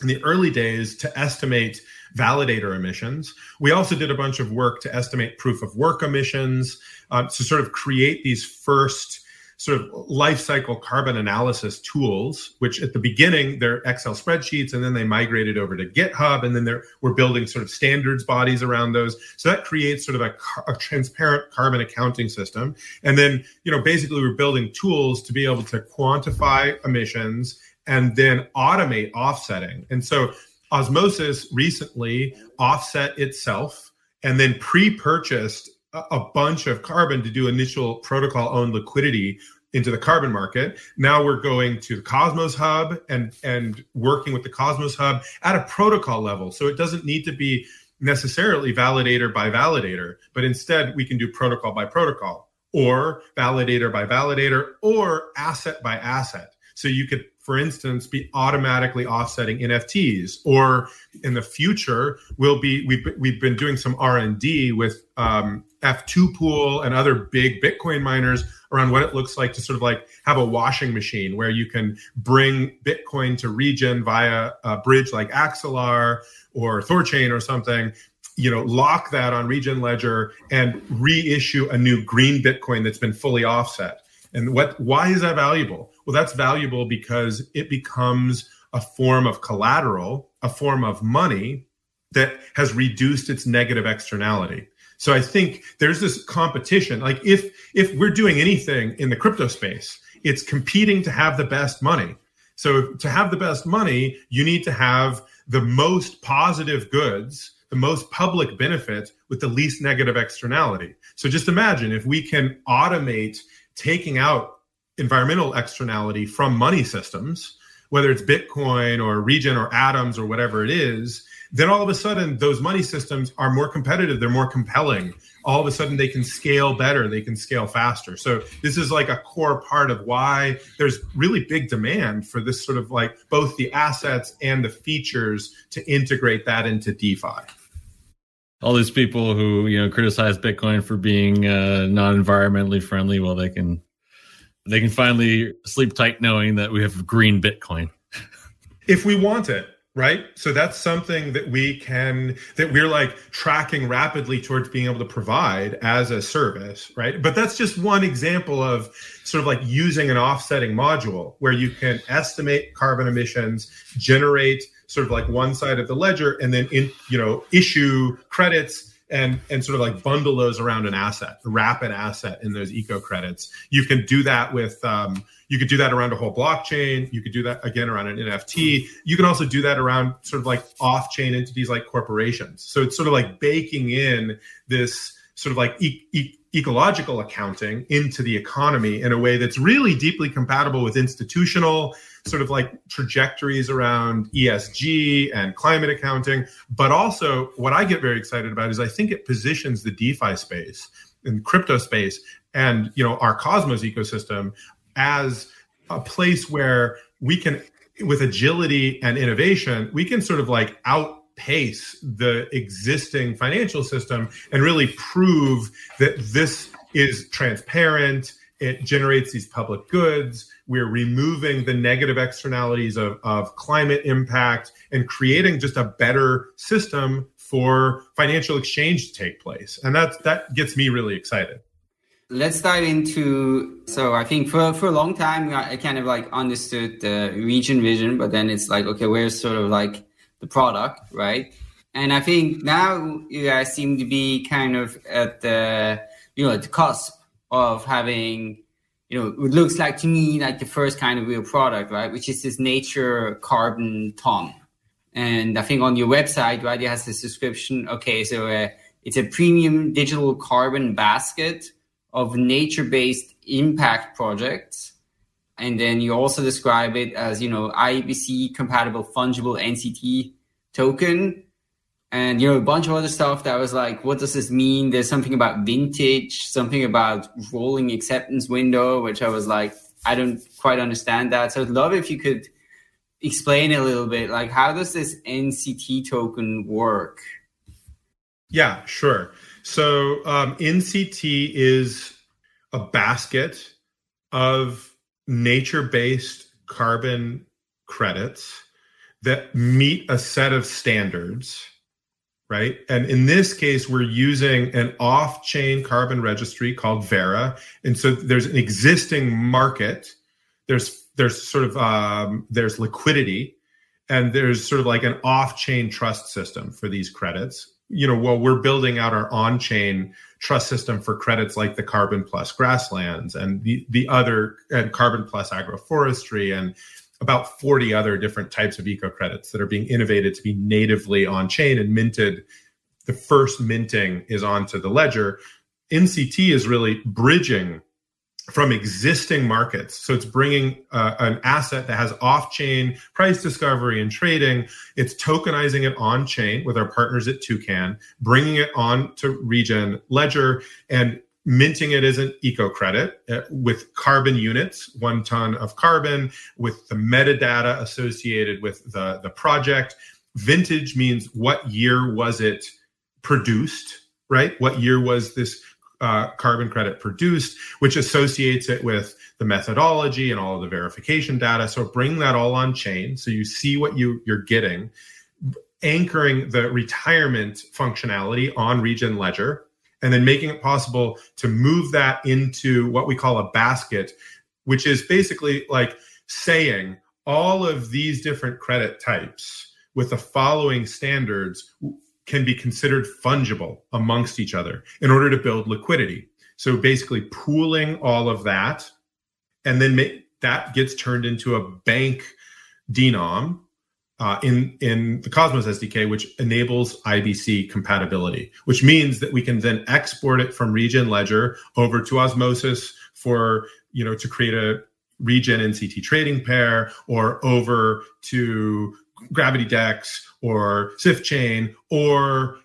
in the early days to estimate validator emissions. We also did a bunch of work to estimate proof of work emissions uh, to sort of create these first sort of life cycle carbon analysis tools, which at the beginning they're Excel spreadsheets, and then they migrated over to GitHub, and then they're, we're building sort of standards bodies around those. So that creates sort of a, a transparent carbon accounting system. And then, you know, basically we're building tools to be able to quantify emissions and then automate offsetting. And so Osmosis recently offset itself and then pre-purchased a bunch of carbon to do initial protocol owned liquidity into the carbon market. Now we're going to the Cosmos Hub and and working with the Cosmos Hub at a protocol level. So it doesn't need to be necessarily validator by validator, but instead we can do protocol by protocol or validator by validator or asset by asset. So you could for instance, be automatically offsetting NFTs, or in the future, we'll be we've we've been doing some R and D with um, F2 Pool and other big Bitcoin miners around what it looks like to sort of like have a washing machine where you can bring Bitcoin to Regen via a bridge like Axelar or Thorchain or something. You know, lock that on Regen Ledger and reissue a new green Bitcoin that's been fully offset. And what why is that valuable? Well, that's valuable because it becomes a form of collateral, a form of money that has reduced its negative externality. So I think there's this competition. Like if if we're doing anything in the crypto space, it's competing to have the best money. So to have the best money, you need to have the most positive goods, the most public benefit with the least negative externality. So just imagine if we can automate taking out environmental externality from money systems, whether it's Bitcoin or Regen or Atoms or whatever it is, then all of a sudden those money systems are more competitive, they're more compelling. All of a sudden they can scale better, they can scale faster. So this is like a core part of why there's really big demand for this sort of like both the assets and the features to integrate that into DeFi all these people who you know criticize Bitcoin for being uh, not environmentally friendly, well, they can they can finally sleep tight knowing that we have green Bitcoin. if we want it, right? So that's something that we can that we're like tracking rapidly towards being able to provide as a service, right? But that's just one example of sort of like using an offsetting module where you can estimate carbon emissions, generate sort of like one side of the ledger and then in you know issue credits and and sort of like bundle those around an asset wrap an asset in those eco credits. You can do that with um, you could do that around a whole blockchain. You could do that again around an nft you can also do that around sort of like off chain entities like corporations. So it's sort of like baking in this sort of like e- e- ecological accounting into the economy in a way that's really deeply compatible with institutional sort of like trajectories around ESG and climate accounting. But also, what I get very excited about is I think it positions the DeFi space and crypto space and you know our Cosmos ecosystem as a place where we can, with agility and innovation, we can sort of like outpace the existing financial system and really prove that this is transparent. It generates these public goods we're removing the negative externalities of, of climate impact and creating just a better system for financial exchange to take place. And that's, that gets me really excited. Let's dive into. So I think for, for a long time, I kind of like understood the Regen vision, but then it's like, okay, where's sort of like the product, right? And I think now you guys seem to be kind of at the, you know, at the cusp of having you know, it looks like to me like the first kind of real product, right? Which is this nature carbon ton. And I think on your website, right, it has this description. Okay, so uh, it's a premium digital carbon basket of nature-based impact projects. And then you also describe it as, you know, IBC compatible fungible NCT token and you know a bunch of other stuff that was like what does this mean there's something about vintage something about rolling acceptance window which i was like i don't quite understand that so i'd love if you could explain a little bit like how does this NCT token work? Yeah, sure. So um, NCT is a basket of nature-based carbon credits that meet a set of standards right? And in this case, we're using an off chain carbon registry called Verra. And so there's an existing market. There's there's sort of um, there's liquidity and there's sort of like an off-chain trust system for these credits you know while we're building out our on-chain trust system for credits like the carbon plus grasslands and the the other and carbon plus agroforestry and about 40 other different types of eco credits that are being innovated to be natively on chain and minted. The first minting is onto the ledger. NCT is really bridging from existing markets. So it's bringing uh, an asset that has off chain price discovery and trading. It's tokenizing it on chain with our partners at Toucan, bringing it on to Regen Ledger and minting it as an eco credit uh, with carbon units, one ton of carbon, with the metadata associated with the, the project. Vintage means what year was it produced, right? What year was this uh, carbon credit produced, which associates it with the methodology and all of the verification data. So bring that all on chain so you see what you, you're getting, anchoring the retirement functionality on Regen Ledger and then making it possible to move that into what we call a basket, which is basically like saying all of these different credit types with the following standards can be considered fungible amongst each other in order to build liquidity. So basically pooling all of that and then make, that gets turned into a bank denom uh, in in the Cosmos SDK, which enables IBC compatibility, which means that we can then export it from Regen Ledger over to Osmosis for you know to create a Regen NCT trading pair, or over to Gravity Dex or Sifchain, or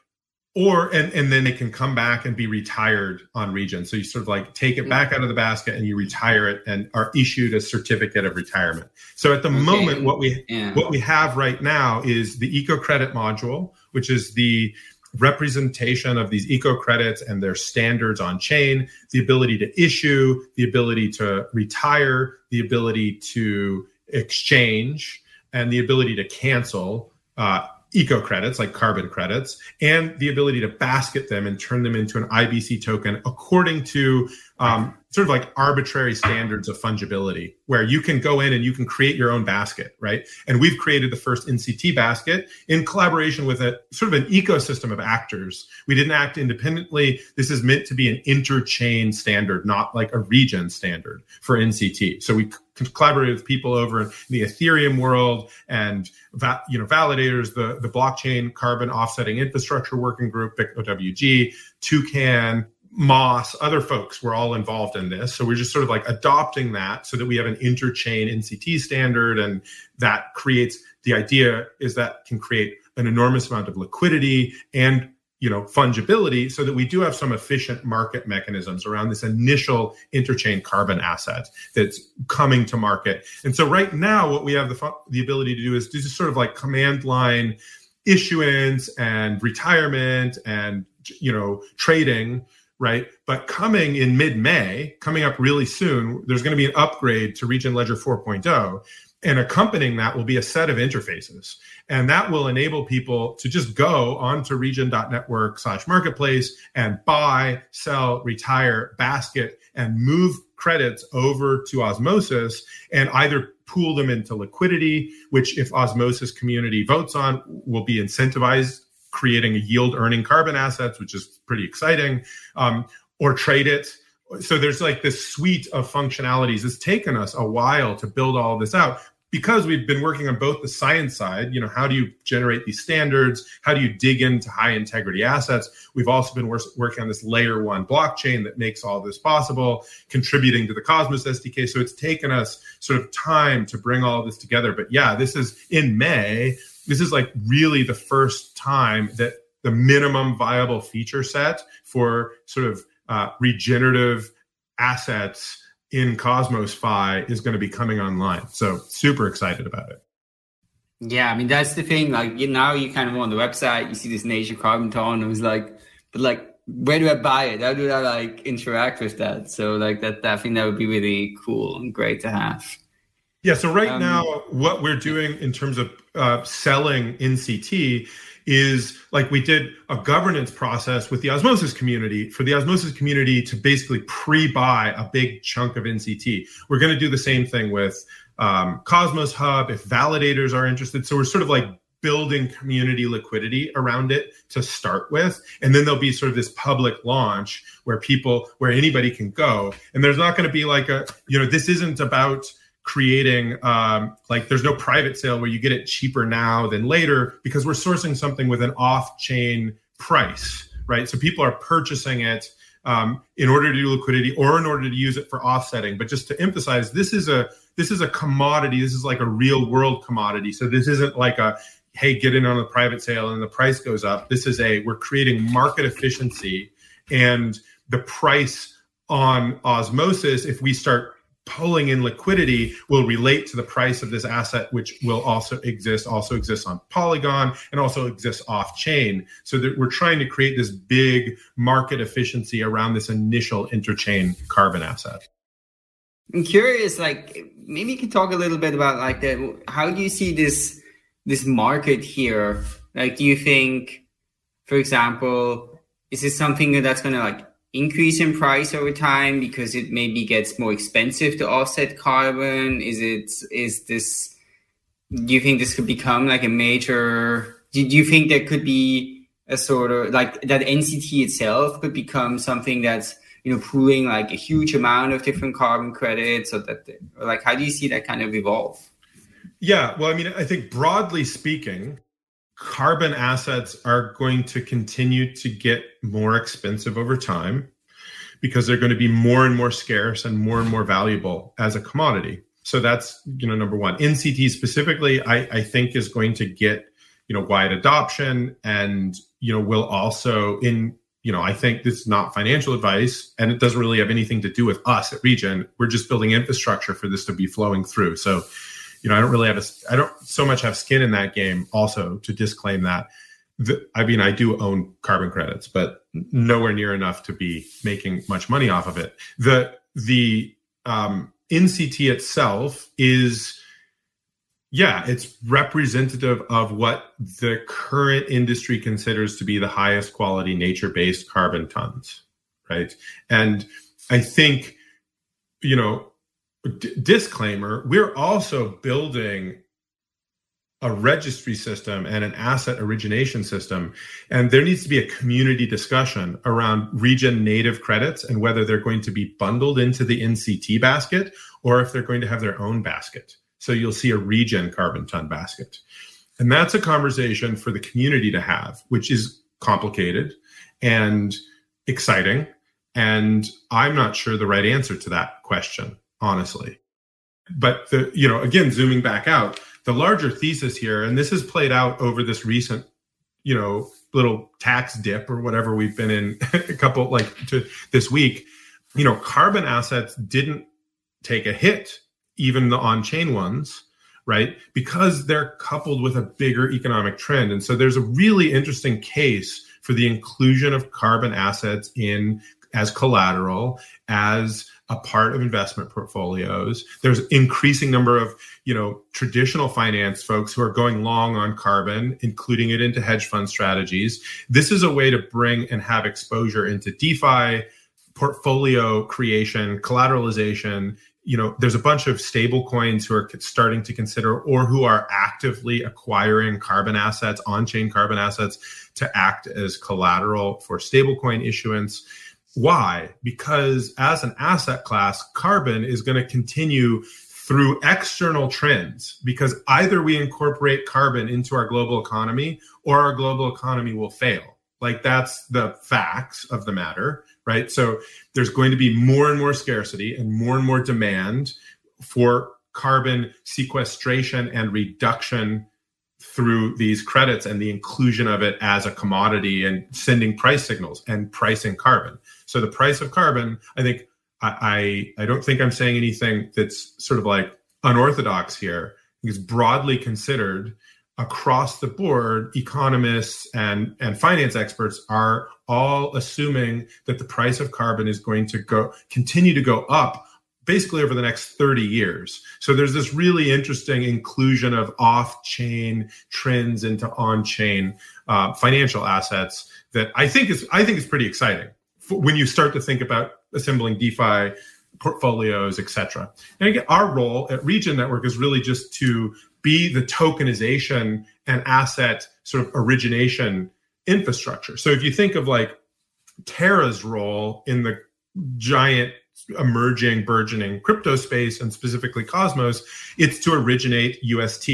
or and and then it can come back and be retired on Regen so you sort of like take it back out of the basket and you retire it and are issued a certificate of retirement so at the okay. moment what we yeah. what we have right now is the eco credit module which is the representation of these eco credits and their standards on chain the ability to issue the ability to retire the ability to exchange and the ability to cancel uh, eco credits like carbon credits and the ability to basket them and turn them into an IBC token according to um, sort of like arbitrary standards of fungibility where you can go in and you can create your own basket, right? And we've created the first NCT basket in collaboration with a sort of an ecosystem of actors. We didn't act independently. This is meant to be an interchain standard, not like a Regen standard for NCT. So we collaborated with people over in the Ethereum world and you know validators, the the blockchain carbon offsetting infrastructure working group, OWG, Toucan, Moss, other folks were all involved in this. So we're just sort of like adopting that so that we have an interchain NCT standard. And that creates the idea is that can create an enormous amount of liquidity and you know fungibility so that we do have some efficient market mechanisms around this initial interchain carbon asset that's coming to market and so right now what we have the, the ability to do is just sort of like command line issuance and retirement and you know trading right? But coming in mid May, coming up really soon, there's going to be an upgrade to Regen Ledger 4.0. And accompanying that will be a set of interfaces. And that will enable people to just go onto regen.network slash marketplace and buy, sell, retire, basket, and move credits over to Osmosis and either pool them into liquidity, which if Osmosis community votes on, will be incentivized creating a yield earning carbon assets, which is pretty exciting, um, or trade it. So there's like this suite of functionalities. It's taken us a while to build all this out because we've been working on both the science side, you know, how do you generate these standards? How do you dig into high integrity assets? We've also been wor- working on this layer one blockchain that makes all this possible, contributing to the Cosmos SDK. So it's taken us sort of time to bring all this together. But yeah, this is in May this is like really the first time that the minimum viable feature set for sort of uh, regenerative assets in Cosmos Fi is going to be coming online. So super excited about it. Yeah, I mean that's the thing. Like you now, you kind of on the website, you see this Nature Carbon Ton. It was like, but like, where do I buy it? How do I like interact with that? So like that, I think that would be really cool and great to have. Yeah. So right um, now, what we're doing in terms of uh, selling NCT is like we did a governance process with the osmosis community for the osmosis community to basically pre-buy a big chunk of NCT. We're going to do the same thing with um, Cosmos Hub if validators are interested. So we're sort of like building community liquidity around it to start with and then there'll be sort of this public launch where people where anybody can go and there's not going to be like a you know this isn't about creating um, like there's no private sale where you get it cheaper now than later because we're sourcing something with an off-chain price right? So people are purchasing it um, in order to do liquidity or in order to use it for offsetting. But just to emphasize this is a this is a commodity. This is like a real world commodity. So this isn't like a hey get in on a private sale and the price goes up. This is a we're creating market efficiency and the price on osmosis if we start pulling in liquidity will relate to the price of this asset, which will also exist, also exists on Polygon and also exists off chain. So that we're trying to create this big market efficiency around this initial interchain carbon asset. I'm curious, like maybe you could talk a little bit about like that. How do you see this this market here? Like, do you think, for example, is this something that's going to like increase in price over time because it maybe gets more expensive to offset carbon? Is it is this? Do you think this could become like a major? Do, you think there could be a sort of like that NCT itself could become something that's you know pooling like a huge amount of different carbon credits, or that or like how do you see that kind of evolve? Yeah, well, I mean, I think broadly speaking, carbon assets are going to continue to get more expensive over time because they're going to be more and more scarce and more and more valuable as a commodity. So that's you know number one. NCT specifically, I, I think is going to get you know wide adoption and you know will also in you know I think this is not financial advice and it doesn't really have anything to do with us at Regen. We're just building infrastructure for this to be flowing through. So you know, I don't really have a, I don't so much have skin in that game. Also, to disclaim that, the, I mean, I do own carbon credits, but nowhere near enough to be making much money off of it. The the um, NCT itself is, yeah, it's representative of what the current industry considers to be the highest quality nature based carbon tons, right? And I think, you know, D- disclaimer we're also building a registry system and an asset origination system. And there needs to be a community discussion around Regen native credits and whether they're going to be bundled into the nct basket or if they're going to have their own basket. So you'll see a regen carbon ton basket. And that's a conversation for the community to have which is complicated and exciting. And i'm not sure the right answer to that question honestly. But the, you know, again, zooming back out, the larger thesis here, and this has played out over this recent, you know, little tax dip or whatever we've been in a couple like to this week, you know, carbon assets didn't take a hit, even the on-chain ones, right? Because they're coupled with a bigger economic trend. And so there's a really interesting case for the inclusion of carbon assets in as collateral, as a part of investment portfolios. There's increasing number of, you know, traditional finance folks who are going long on carbon, including it into hedge fund strategies. This is a way to bring and have exposure into DeFi, portfolio creation, collateralization. You know, there's a bunch of stable coins who are starting to consider or who are actively acquiring carbon assets, on-chain carbon assets to act as collateral for stablecoin issuance why? Because as an asset class, carbon is going to continue through external trends because either we incorporate carbon into our global economy or our global economy will fail. Like that's the facts of the matter, right? So there's going to be more and more scarcity and more and more demand for carbon sequestration and reduction through these credits and the inclusion of it as a commodity and sending price signals and pricing carbon. So the price of carbon, I think I, I, don't think I'm saying anything that's sort of like unorthodox here. is broadly considered across the board, economists and, and finance experts are all assuming that the price of carbon is going to go continue to go up basically over the next 30 years. So there's this really interesting inclusion of off-chain trends into on-chain uh, financial assets that I think is I think is pretty exciting when you start to think about assembling DeFi portfolios, etc. And again, our role at Regen Network is really just to be the tokenization and asset sort of origination infrastructure. So if you think of like Terra's role in the giant emerging burgeoning crypto space and specifically Cosmos, it's to originate UST,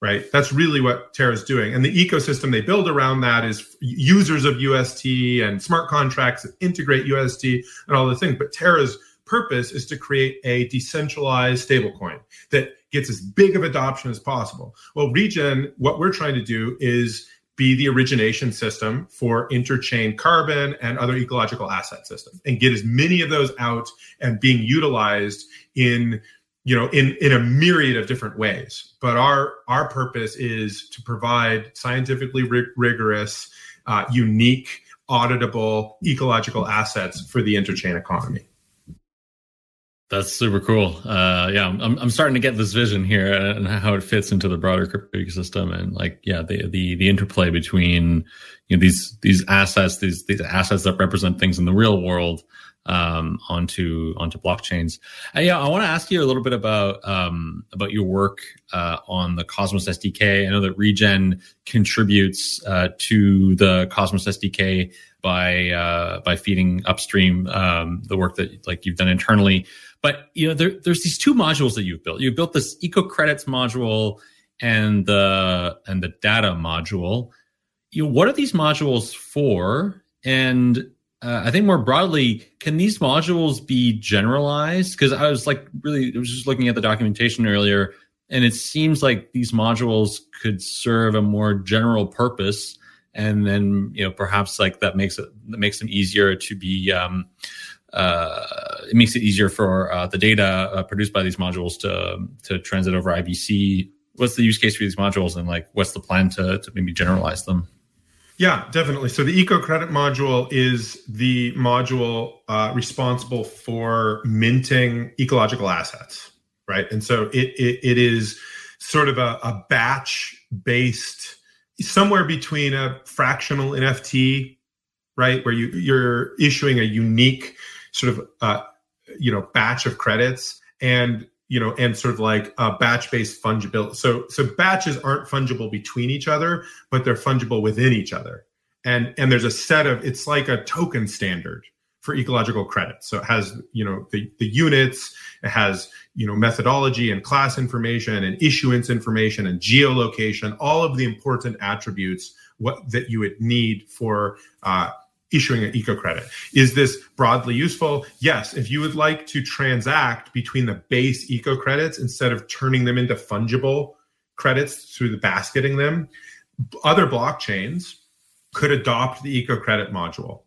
right? That's really what Terra's doing. And the ecosystem they build around that is users of UST and smart contracts that integrate UST and all the things. But Terra's purpose is to create a decentralized stablecoin that gets as big of adoption as possible. Well, Regen, what we're trying to do is be the origination system for interchain carbon and other ecological asset systems and get as many of those out and being utilized in you know in in a myriad of different ways. But our our purpose is to provide scientifically rig- rigorous uh, unique auditable ecological assets for the interchain economy that's super cool. Uh, yeah, I'm I'm starting to get this vision here and how it fits into the broader crypto ecosystem and like yeah the the the interplay between you know these these assets these these assets that represent things in the real world um, onto onto blockchains. And yeah, I want to ask you a little bit about um, about your work uh, on the Cosmos SDK. I know that Regen contributes uh, to the Cosmos SDK by uh, by feeding upstream um, the work that like you've done internally. But you know, there, there's these two modules that you've built. You've built this eco credits module and the and the data module. You know, what are these modules for? And uh, I think more broadly, can these modules be generalized? Because I was like really, I was just looking at the documentation earlier, and it seems like these modules could serve a more general purpose, and then you know perhaps like that makes it that makes them easier to be um, it makes it easier for uh, the data uh, produced by these modules to to transit over IBC. What's the use case for these modules, and like what's the plan to to maybe generalize them? Yeah, definitely. So the eco credit module is the module uh, responsible for minting ecological assets, right? And so it it, it is sort of a, a batch based, somewhere between a fractional NFT, right, where you you're issuing a unique sort of uh, you know batch of credits and you know and sort of like batch based fungibility so so batches aren't fungible between each other but they're fungible within each other. And and there's a set of it's like a token standard for ecological credit so it has you know the, the units it has you know methodology and class information and issuance information and geolocation all of the important attributes what that you would need for uh, issuing an eco credit. Is this broadly useful? Yes. If you would like to transact between the base eco credits instead of turning them into fungible credits through the basketing them, other blockchains could adopt the eco credit module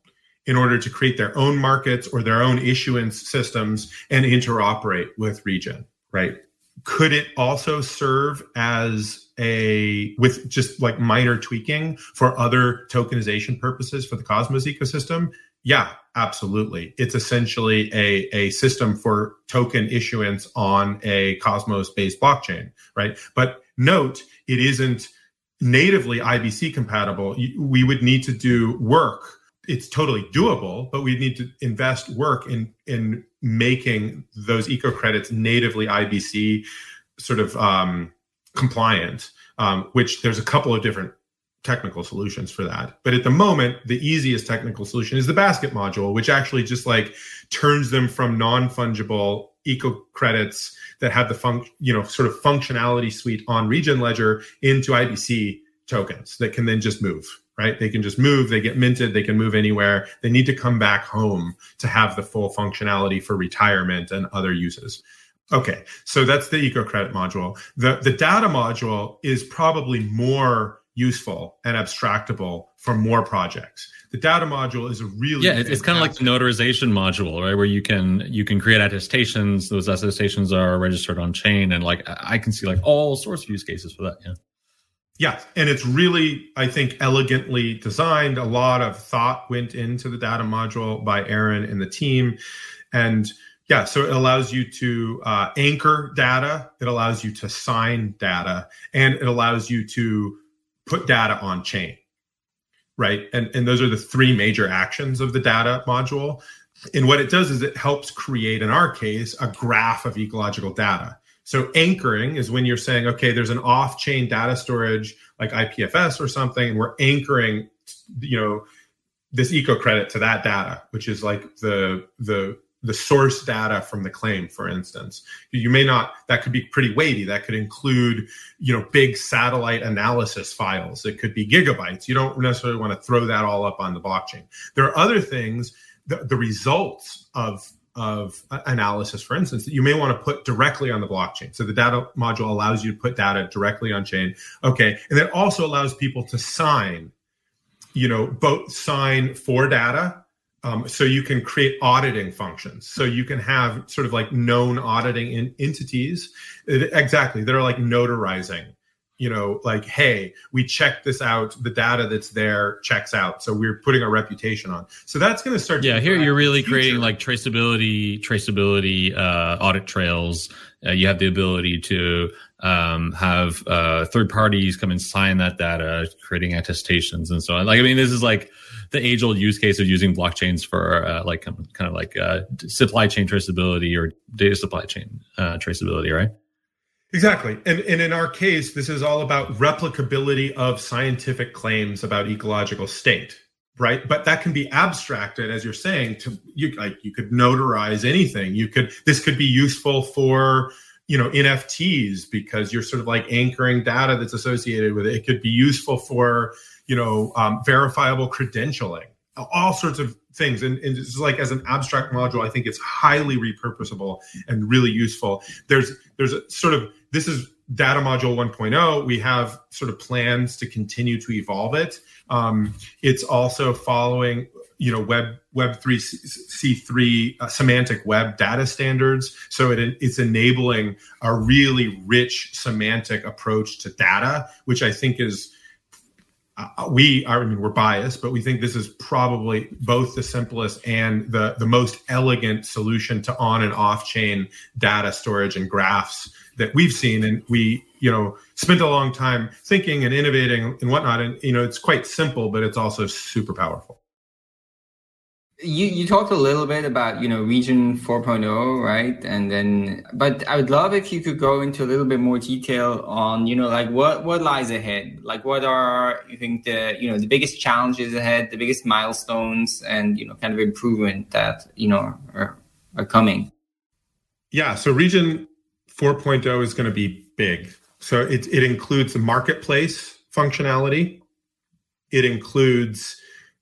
in order to create their own markets or their own issuance systems and interoperate with Regen, right? Could it also serve as a with just like minor tweaking for other tokenization purposes for the Cosmos ecosystem? Yeah, absolutely. It's essentially a, a system for token issuance on a Cosmos based blockchain, right? But note, it isn't natively IBC compatible. We would need to do work. It's totally doable, but we need to invest work in in making those eco credits natively IBC sort of um, compliant, um, which there's a couple of different technical solutions for that. But at the moment, the easiest technical solution is the basket module, which actually just like turns them from non-fungible eco credits that have the func, you know, sort of functionality suite on Regen Ledger into IBC tokens that can then just move, right? They can just move, they get minted, they can move anywhere. They need to come back home to have the full functionality for retirement and other uses. Okay, so that's the eco credit module. The the data module is probably more useful and abstractable for more projects. The data module is a really yeah. It's, it's kind of like the notarization module, right? Where you can you can create attestations. Those attestations are registered on chain, and like I can see like all sorts of use cases for that. Yeah. Yeah, and it's really, I think, elegantly designed. A lot of thought went into the data module by Aaron and the team, and yeah, so it allows you to uh, anchor data, it allows you to sign data, and it allows you to put data on chain, right? And and those are the three major actions of the data module. And what it does is it helps create, in our case, a graph of ecological data. So anchoring is when you're saying, okay, there's an off-chain data storage like IPFS or something, and we're anchoring, you know, this eco credit to that data, which is like the the the source data from the claim, for instance. You may not, that could be pretty weighty. That could include, you know, big satellite analysis files. It could be gigabytes. You don't necessarily want to throw that all up on the blockchain. There are other things, the, the results of of analysis, for instance, that you may want to put directly on the blockchain. So the data module allows you to put data directly on chain. Okay. And that also allows people to sign, you know, both sign for data. Um, so you can create auditing functions. So you can have sort of like known auditing in entities. Exactly. They're like notarizing you know, like, hey, we checked this out. The data that's there checks out. So we're putting our reputation on. So that's going to start. Yeah, here you're really creating like traceability, traceability, uh, audit trails. Uh, you have the ability to um, have uh, third parties come and sign that data, creating attestations and so on. Like, I mean, this is like the age old use case of using blockchains for uh, like kind of like uh, supply chain traceability or data supply chain uh, traceability, right? Exactly. And, and in our case, this is all about replicability of scientific claims about ecological state, right? But that can be abstracted, as you're saying, to you like you could notarize anything. You could this could be useful for you know NFTs because you're sort of like anchoring data that's associated with it. It could be useful for you know um, verifiable credentialing, all sorts of things. And, and it's like as an abstract module, I think it's highly repurposable and really useful. There's there's a sort of this is data module 1.0 we have sort of plans to continue to evolve it um, it's also following you know web web 3 c3 uh, semantic web data standards so it, it's enabling a really rich semantic approach to data which i think is uh, we I mean we're biased, but we think this is probably both the simplest and the the most elegant solution to on and off chain data storage and graphs that we've seen. And we you know spent a long time thinking and innovating and whatnot. And you know it's quite simple but it's also super powerful you you talked a little bit about you know Regen 4.0 right and then but i would love if you could go into a little bit more detail on you know like what what lies ahead like what are you think the you know the biggest challenges ahead the biggest milestones and you know kind of improvement that you know are, are coming yeah so Regen 4.0 is going to be big. So it, it includes the marketplace functionality. It includes,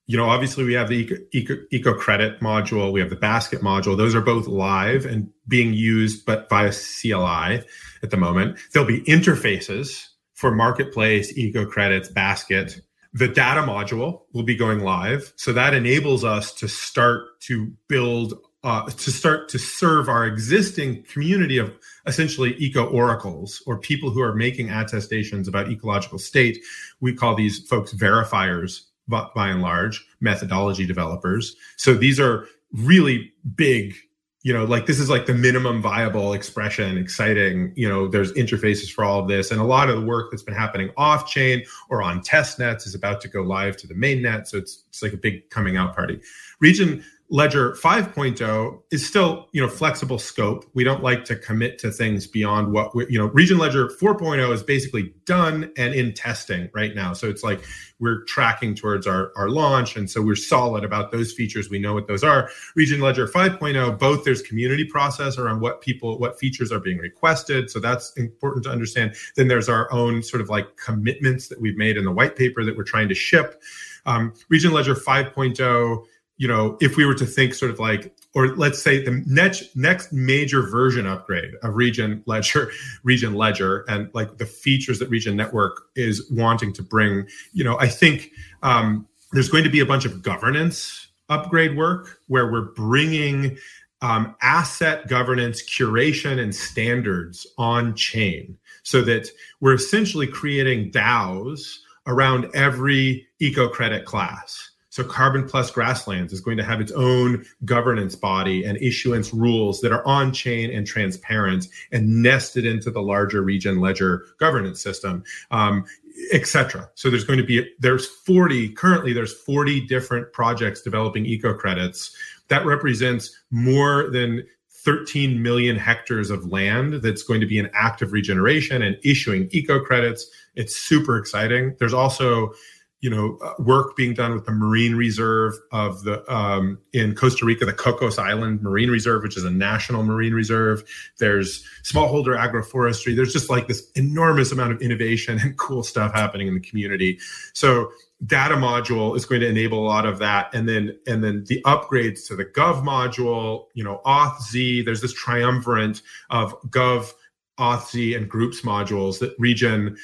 you know, obviously we have the eco, eco, eco, credit module, we have the basket module. Those are both live and being used, but via CLI at the moment. There'll be interfaces for marketplace, eco credits, basket. The data module will be going live. So that enables us to start to build uh, to start to serve our existing community of essentially eco oracles or people who are making attestations about ecological state. We call these folks verifiers by, and large, methodology developers. So these are really big you know like this is like the minimum viable expression exciting you know there's interfaces for all of this. And a lot of the work that's been happening off chain or on test nets is about to go live to the main net so it's it's like a big coming out party. Regen Ledger 5.0 is still, you know, flexible scope. We don't like to commit to things beyond what we, you know, Regen Ledger 4.0 is basically done and in testing right now. So it's like we're tracking towards our, our launch. And so we're solid about those features. We know what those are. Regen Ledger 5.0, both there's community process around what people, what features are being requested. So that's important to understand. Then there's our own sort of like commitments that we've made in the white paper that we're trying to ship. Um, Regen Ledger 5.0 you know, if we were to think sort of like or let's say the next next major version upgrade of Regen Ledger, Regen Ledger, and like the features that Regen Network is wanting to bring. You know, I think um, there's going to be a bunch of governance upgrade work where we're bringing um, asset governance, curation, and standards on chain so that we're essentially creating DAOs around every eco credit class. So Carbon Plus Grasslands is going to have its own governance body and issuance rules that are on chain and transparent and nested into the larger Regen Ledger governance system. Um, etc. So there's going to be there's 40 currently there's 40 different projects developing eco credits that represents more than 13 million hectares of land that's going to be in active regeneration and issuing eco credits. It's super exciting. There's also you know uh, work being done with the marine reserve of the um, in costa rica the cocos island marine reserve which is a national marine reserve. There's smallholder agroforestry. There's just like this enormous amount of innovation and cool stuff happening in the community. So data module is going to enable a lot of that. And then and then the upgrades to the gov module you know auth z there's this triumvirate of gov auth and groups modules that regen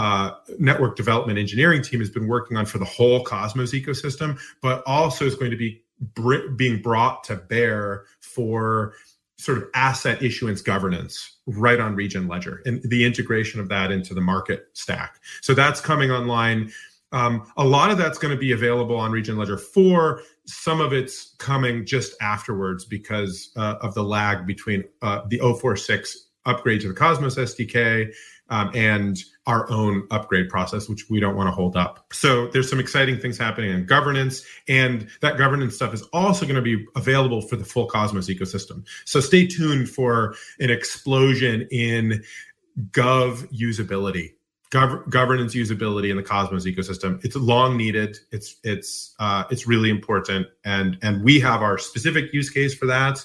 uh, network development engineering team has been working on for the whole Cosmos ecosystem, but also is going to be br- being brought to bear for sort of asset issuance governance right on Regen Ledger and the integration of that into the market stack. So that's coming online. Um, a lot of that's going to be available on Regen Ledger 4. Some of it's coming just afterwards because uh, of the lag between uh, the 046 upgrade to the Cosmos SDK um, and our own upgrade process, which we don't want to hold up. So there's some exciting things happening in governance, and that governance stuff is also going to be available for the full Cosmos ecosystem. So stay tuned for an explosion in gov usability. Gov- governance usability in the Cosmos ecosystem. It's long needed. It's it's uh, it's really important, and and we have our specific use case for that.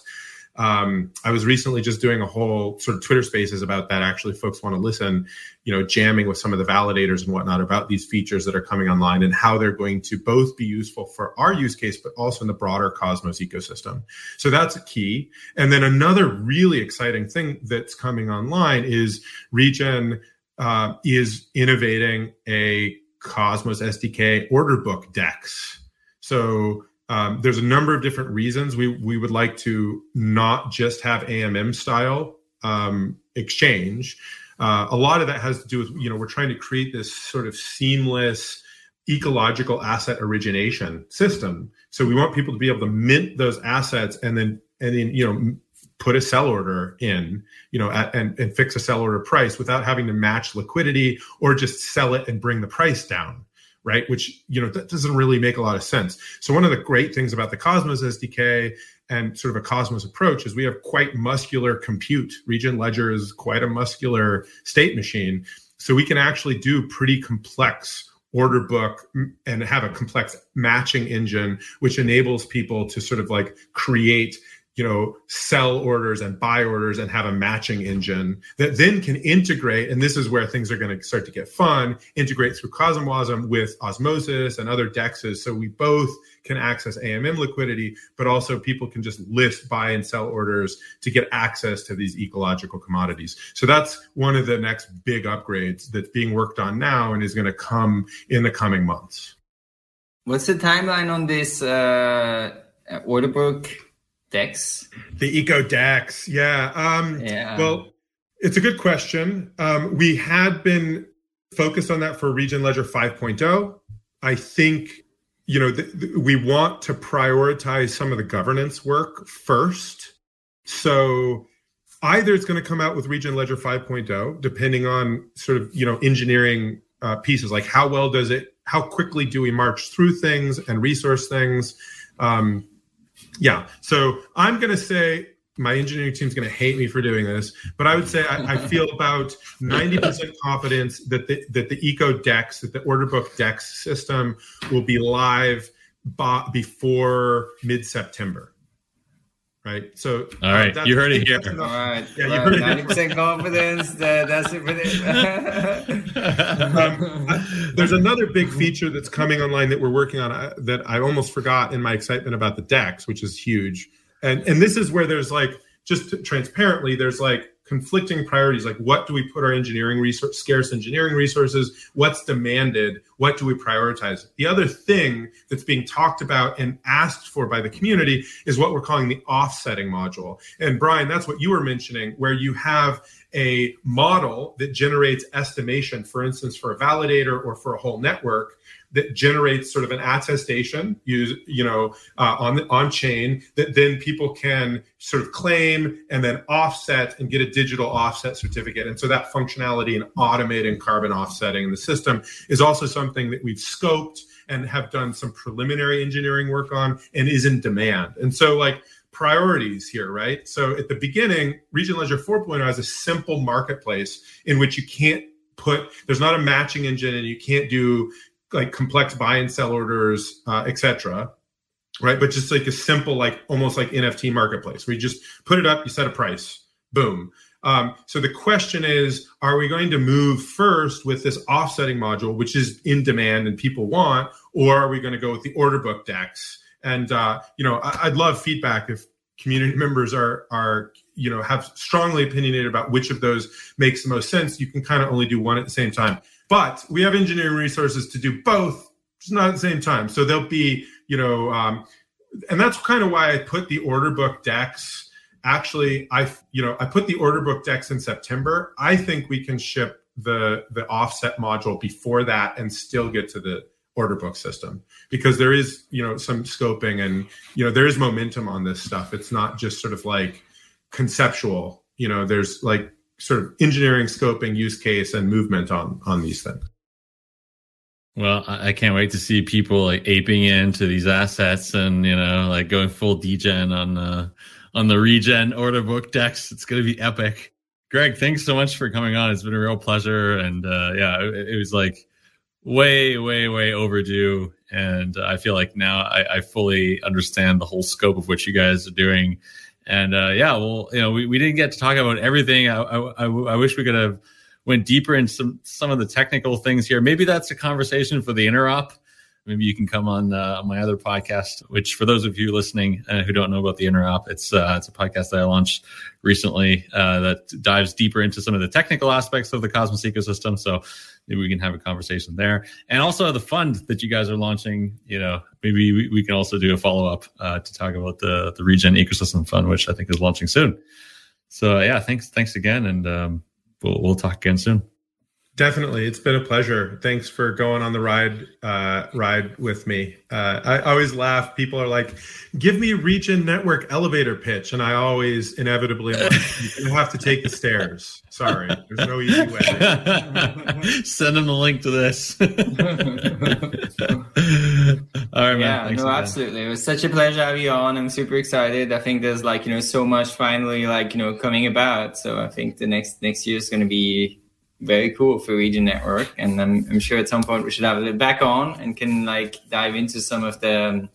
Um, I was recently just doing a whole sort of Twitter spaces about that. Actually, folks want to listen, you know, jamming with some of the validators and whatnot about these features that are coming online and how they're going to both be useful for our use case, but also in the broader Cosmos ecosystem. So that's a key. And then another really exciting thing that's coming online is Regen uh, is innovating a Cosmos SDK order book DEX. So um, there's a number of different reasons we we would like to not just have AMM style um, exchange. Uh, a lot of that has to do with you know we're trying to create this sort of seamless ecological asset origination system. So we want people to be able to mint those assets and then and then you know put a sell order in you know at, and, and fix a sell order price without having to match liquidity or just sell it and bring the price down right? Which, you know, that doesn't really make a lot of sense. So one of the great things about the Cosmos SDK and sort of a Cosmos approach is we have quite muscular compute. Regen Ledger is quite a muscular state machine. So we can actually do pretty complex order book and have a complex matching engine, which enables people to sort of like create you know sell orders and buy orders and have a matching engine that then can integrate and this is where things are going to start to get fun integrate through cosmwasm with osmosis and other dexes so we both can access amm liquidity but also people can just list buy and sell orders to get access to these ecological commodities. So that's one of the next big upgrades that's being worked on now and is going to come in the coming months. What's the timeline on this uh, order book DEX? The Eco DEX, yeah. Um, yeah. Well, it's a good question. Um, we had been focused on that for Regen Ledger 5.0. I think you know th- th- we want to prioritize some of the governance work first. So either it's going to come out with Regen Ledger 5.0, depending on sort of you know engineering uh, pieces like how well does it, how quickly do we march through things and resource things. Um, yeah. So I'm going to say my engineering team's going to hate me for doing this, but I would say I, I feel about 90% confidence that the, that the Eco Dex, that the order book Dex system will be live by, before mid September. Right. So, all right, uh, you heard it here. All right. Yeah, you heard 90% it. confidence. That, that's it for this. um, there's another big feature that's coming online that we're working on uh, that I almost forgot in my excitement about the DEX, which is huge and and this is where there's like just transparently there's like conflicting priorities like what do we put our engineering resource scarce engineering resources what's demanded what do we prioritize? The other thing that's being talked about and asked for by the community is what we're calling the offsetting module. And brian that's what you were mentioning where you have a model that generates estimation for instance for a validator or for a whole network that generates sort of an attestation use you know uh, on on chain that then people can sort of claim and then offset and get a digital offset certificate and so that functionality and automating carbon offsetting in the system is also something that we've scoped and have done some preliminary engineering work on and is in demand and so like priorities here, right? So at the beginning, Regen Ledger 4.0 has a simple marketplace in which you can't put, there's not a matching engine and you can't do like complex buy and sell orders, uh, etc. Right, but just like a simple, like almost like NFT marketplace, where you just put it up, you set a price, boom. Um, so the question is, are we going to move first with this offsetting module, which is in demand and people want, or are we going to go with the order book DEX? And uh, you know, I- I'd love feedback if community members are are you know have strongly opinionated about which of those makes the most sense. You can kind of only do one at the same time. But we have engineering resources to do both, just not at the same time. So there'll be, you know, um, and that's kind of why I put the order book DEX. Actually, I, you know, I put the order book DEX in September. I think we can ship the the offset module before that and still get to the order book system because there is, you know, some scoping and you know there is momentum on this stuff. It's not just sort of like conceptual. You know, there's like sort of engineering scoping use case and movement on on these things. Well i can't wait to see people like aping into these assets and you know like going full degen on the on the regen order book DEX it's going to be epic. Greg thanks so much for coming on. It's been a real pleasure. And uh yeah it, it was like way way way overdue. And i feel like now I, I fully understand the whole scope of what you guys are doing and uh, yeah, well, you know, we, we didn't get to talk about everything. I, I, I wish we could have went deeper into some some of the technical things here. Maybe that's a conversation for the interop. Maybe you can come on uh, my other podcast. Which, for those of you listening uh, who don't know about the interop, it's uh, it's a podcast that I launched recently uh, that dives deeper into some of the technical aspects of the Cosmos ecosystem. So we can have a conversation there. And also the fund that you guys are launching, you know, maybe we, we can also do a follow up uh, to talk about the the Regen Ecosystem Fund, which I think is launching soon. So yeah, thanks thanks again, and um, we'll we'll talk again soon. Definitely, it's been a pleasure. Thanks for going on the ride uh, ride with me. Uh, I always laugh. People are like, "Give me Regen Network elevator pitch," and I always inevitably like, "You have to take the stairs." Sorry, there's no easy way. Send them the link to this. All right, man. Yeah, Thanks no, again. absolutely. It was such a pleasure to have you on. I'm super excited. I think there's like you know so much finally like you know coming about. So I think the next next year is going to be very cool for Regen Network, and I'm, I'm sure at some point we should have it back on and can like dive into some of the um,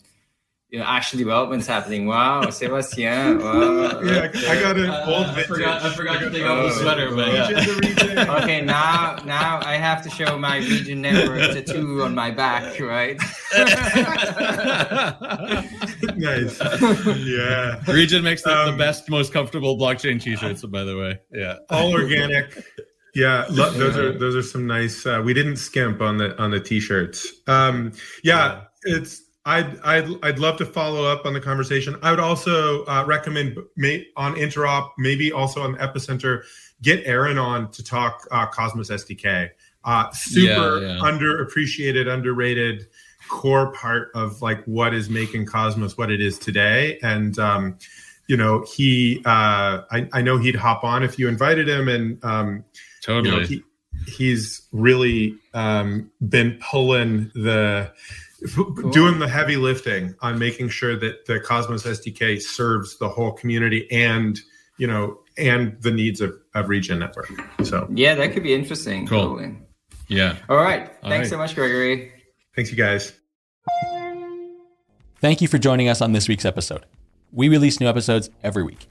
you know actual developments happening. Wow, Sebastien. Wow. yeah, I got an uh, old vintage. I forgot, I forgot to take off the sweater, but yeah. okay, now now I have to show my Regen Network tattoo on my back, right? nice. Yeah. Regen makes the, um, the best, most comfortable blockchain t-shirts, by the way. Yeah. All organic. Yeah, lo- those are those are some nice. Uh, we didn't skimp on the on the t-shirts. Um, yeah, yeah, it's. I'd, I'd I'd love to follow up on the conversation. I would also uh, recommend may, on Interop, maybe also on Epicenter, get Aaron on to talk uh, Cosmos SDK. Uh, super yeah, yeah. underappreciated, underrated core part of like what is making Cosmos what it is today. And um, you know, he uh, I, I know he'd hop on if you invited him, and um, Totally. You know, he, he's really um, been pulling the cool. doing the heavy lifting on making sure that the Cosmos SDK serves the whole community and you know and the needs of, of Regen Network. So yeah, that could be interesting. Cool. Totally. Yeah. All right. All Thanks right. so much, Gregory. Thanks, you guys. Thank you for joining us on this week's episode. We release new episodes every week.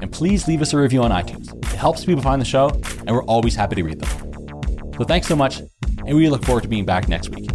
And please leave us a review on iTunes. It helps people find the show, and we're always happy to read them. So thanks so much, and we look forward to being back next week.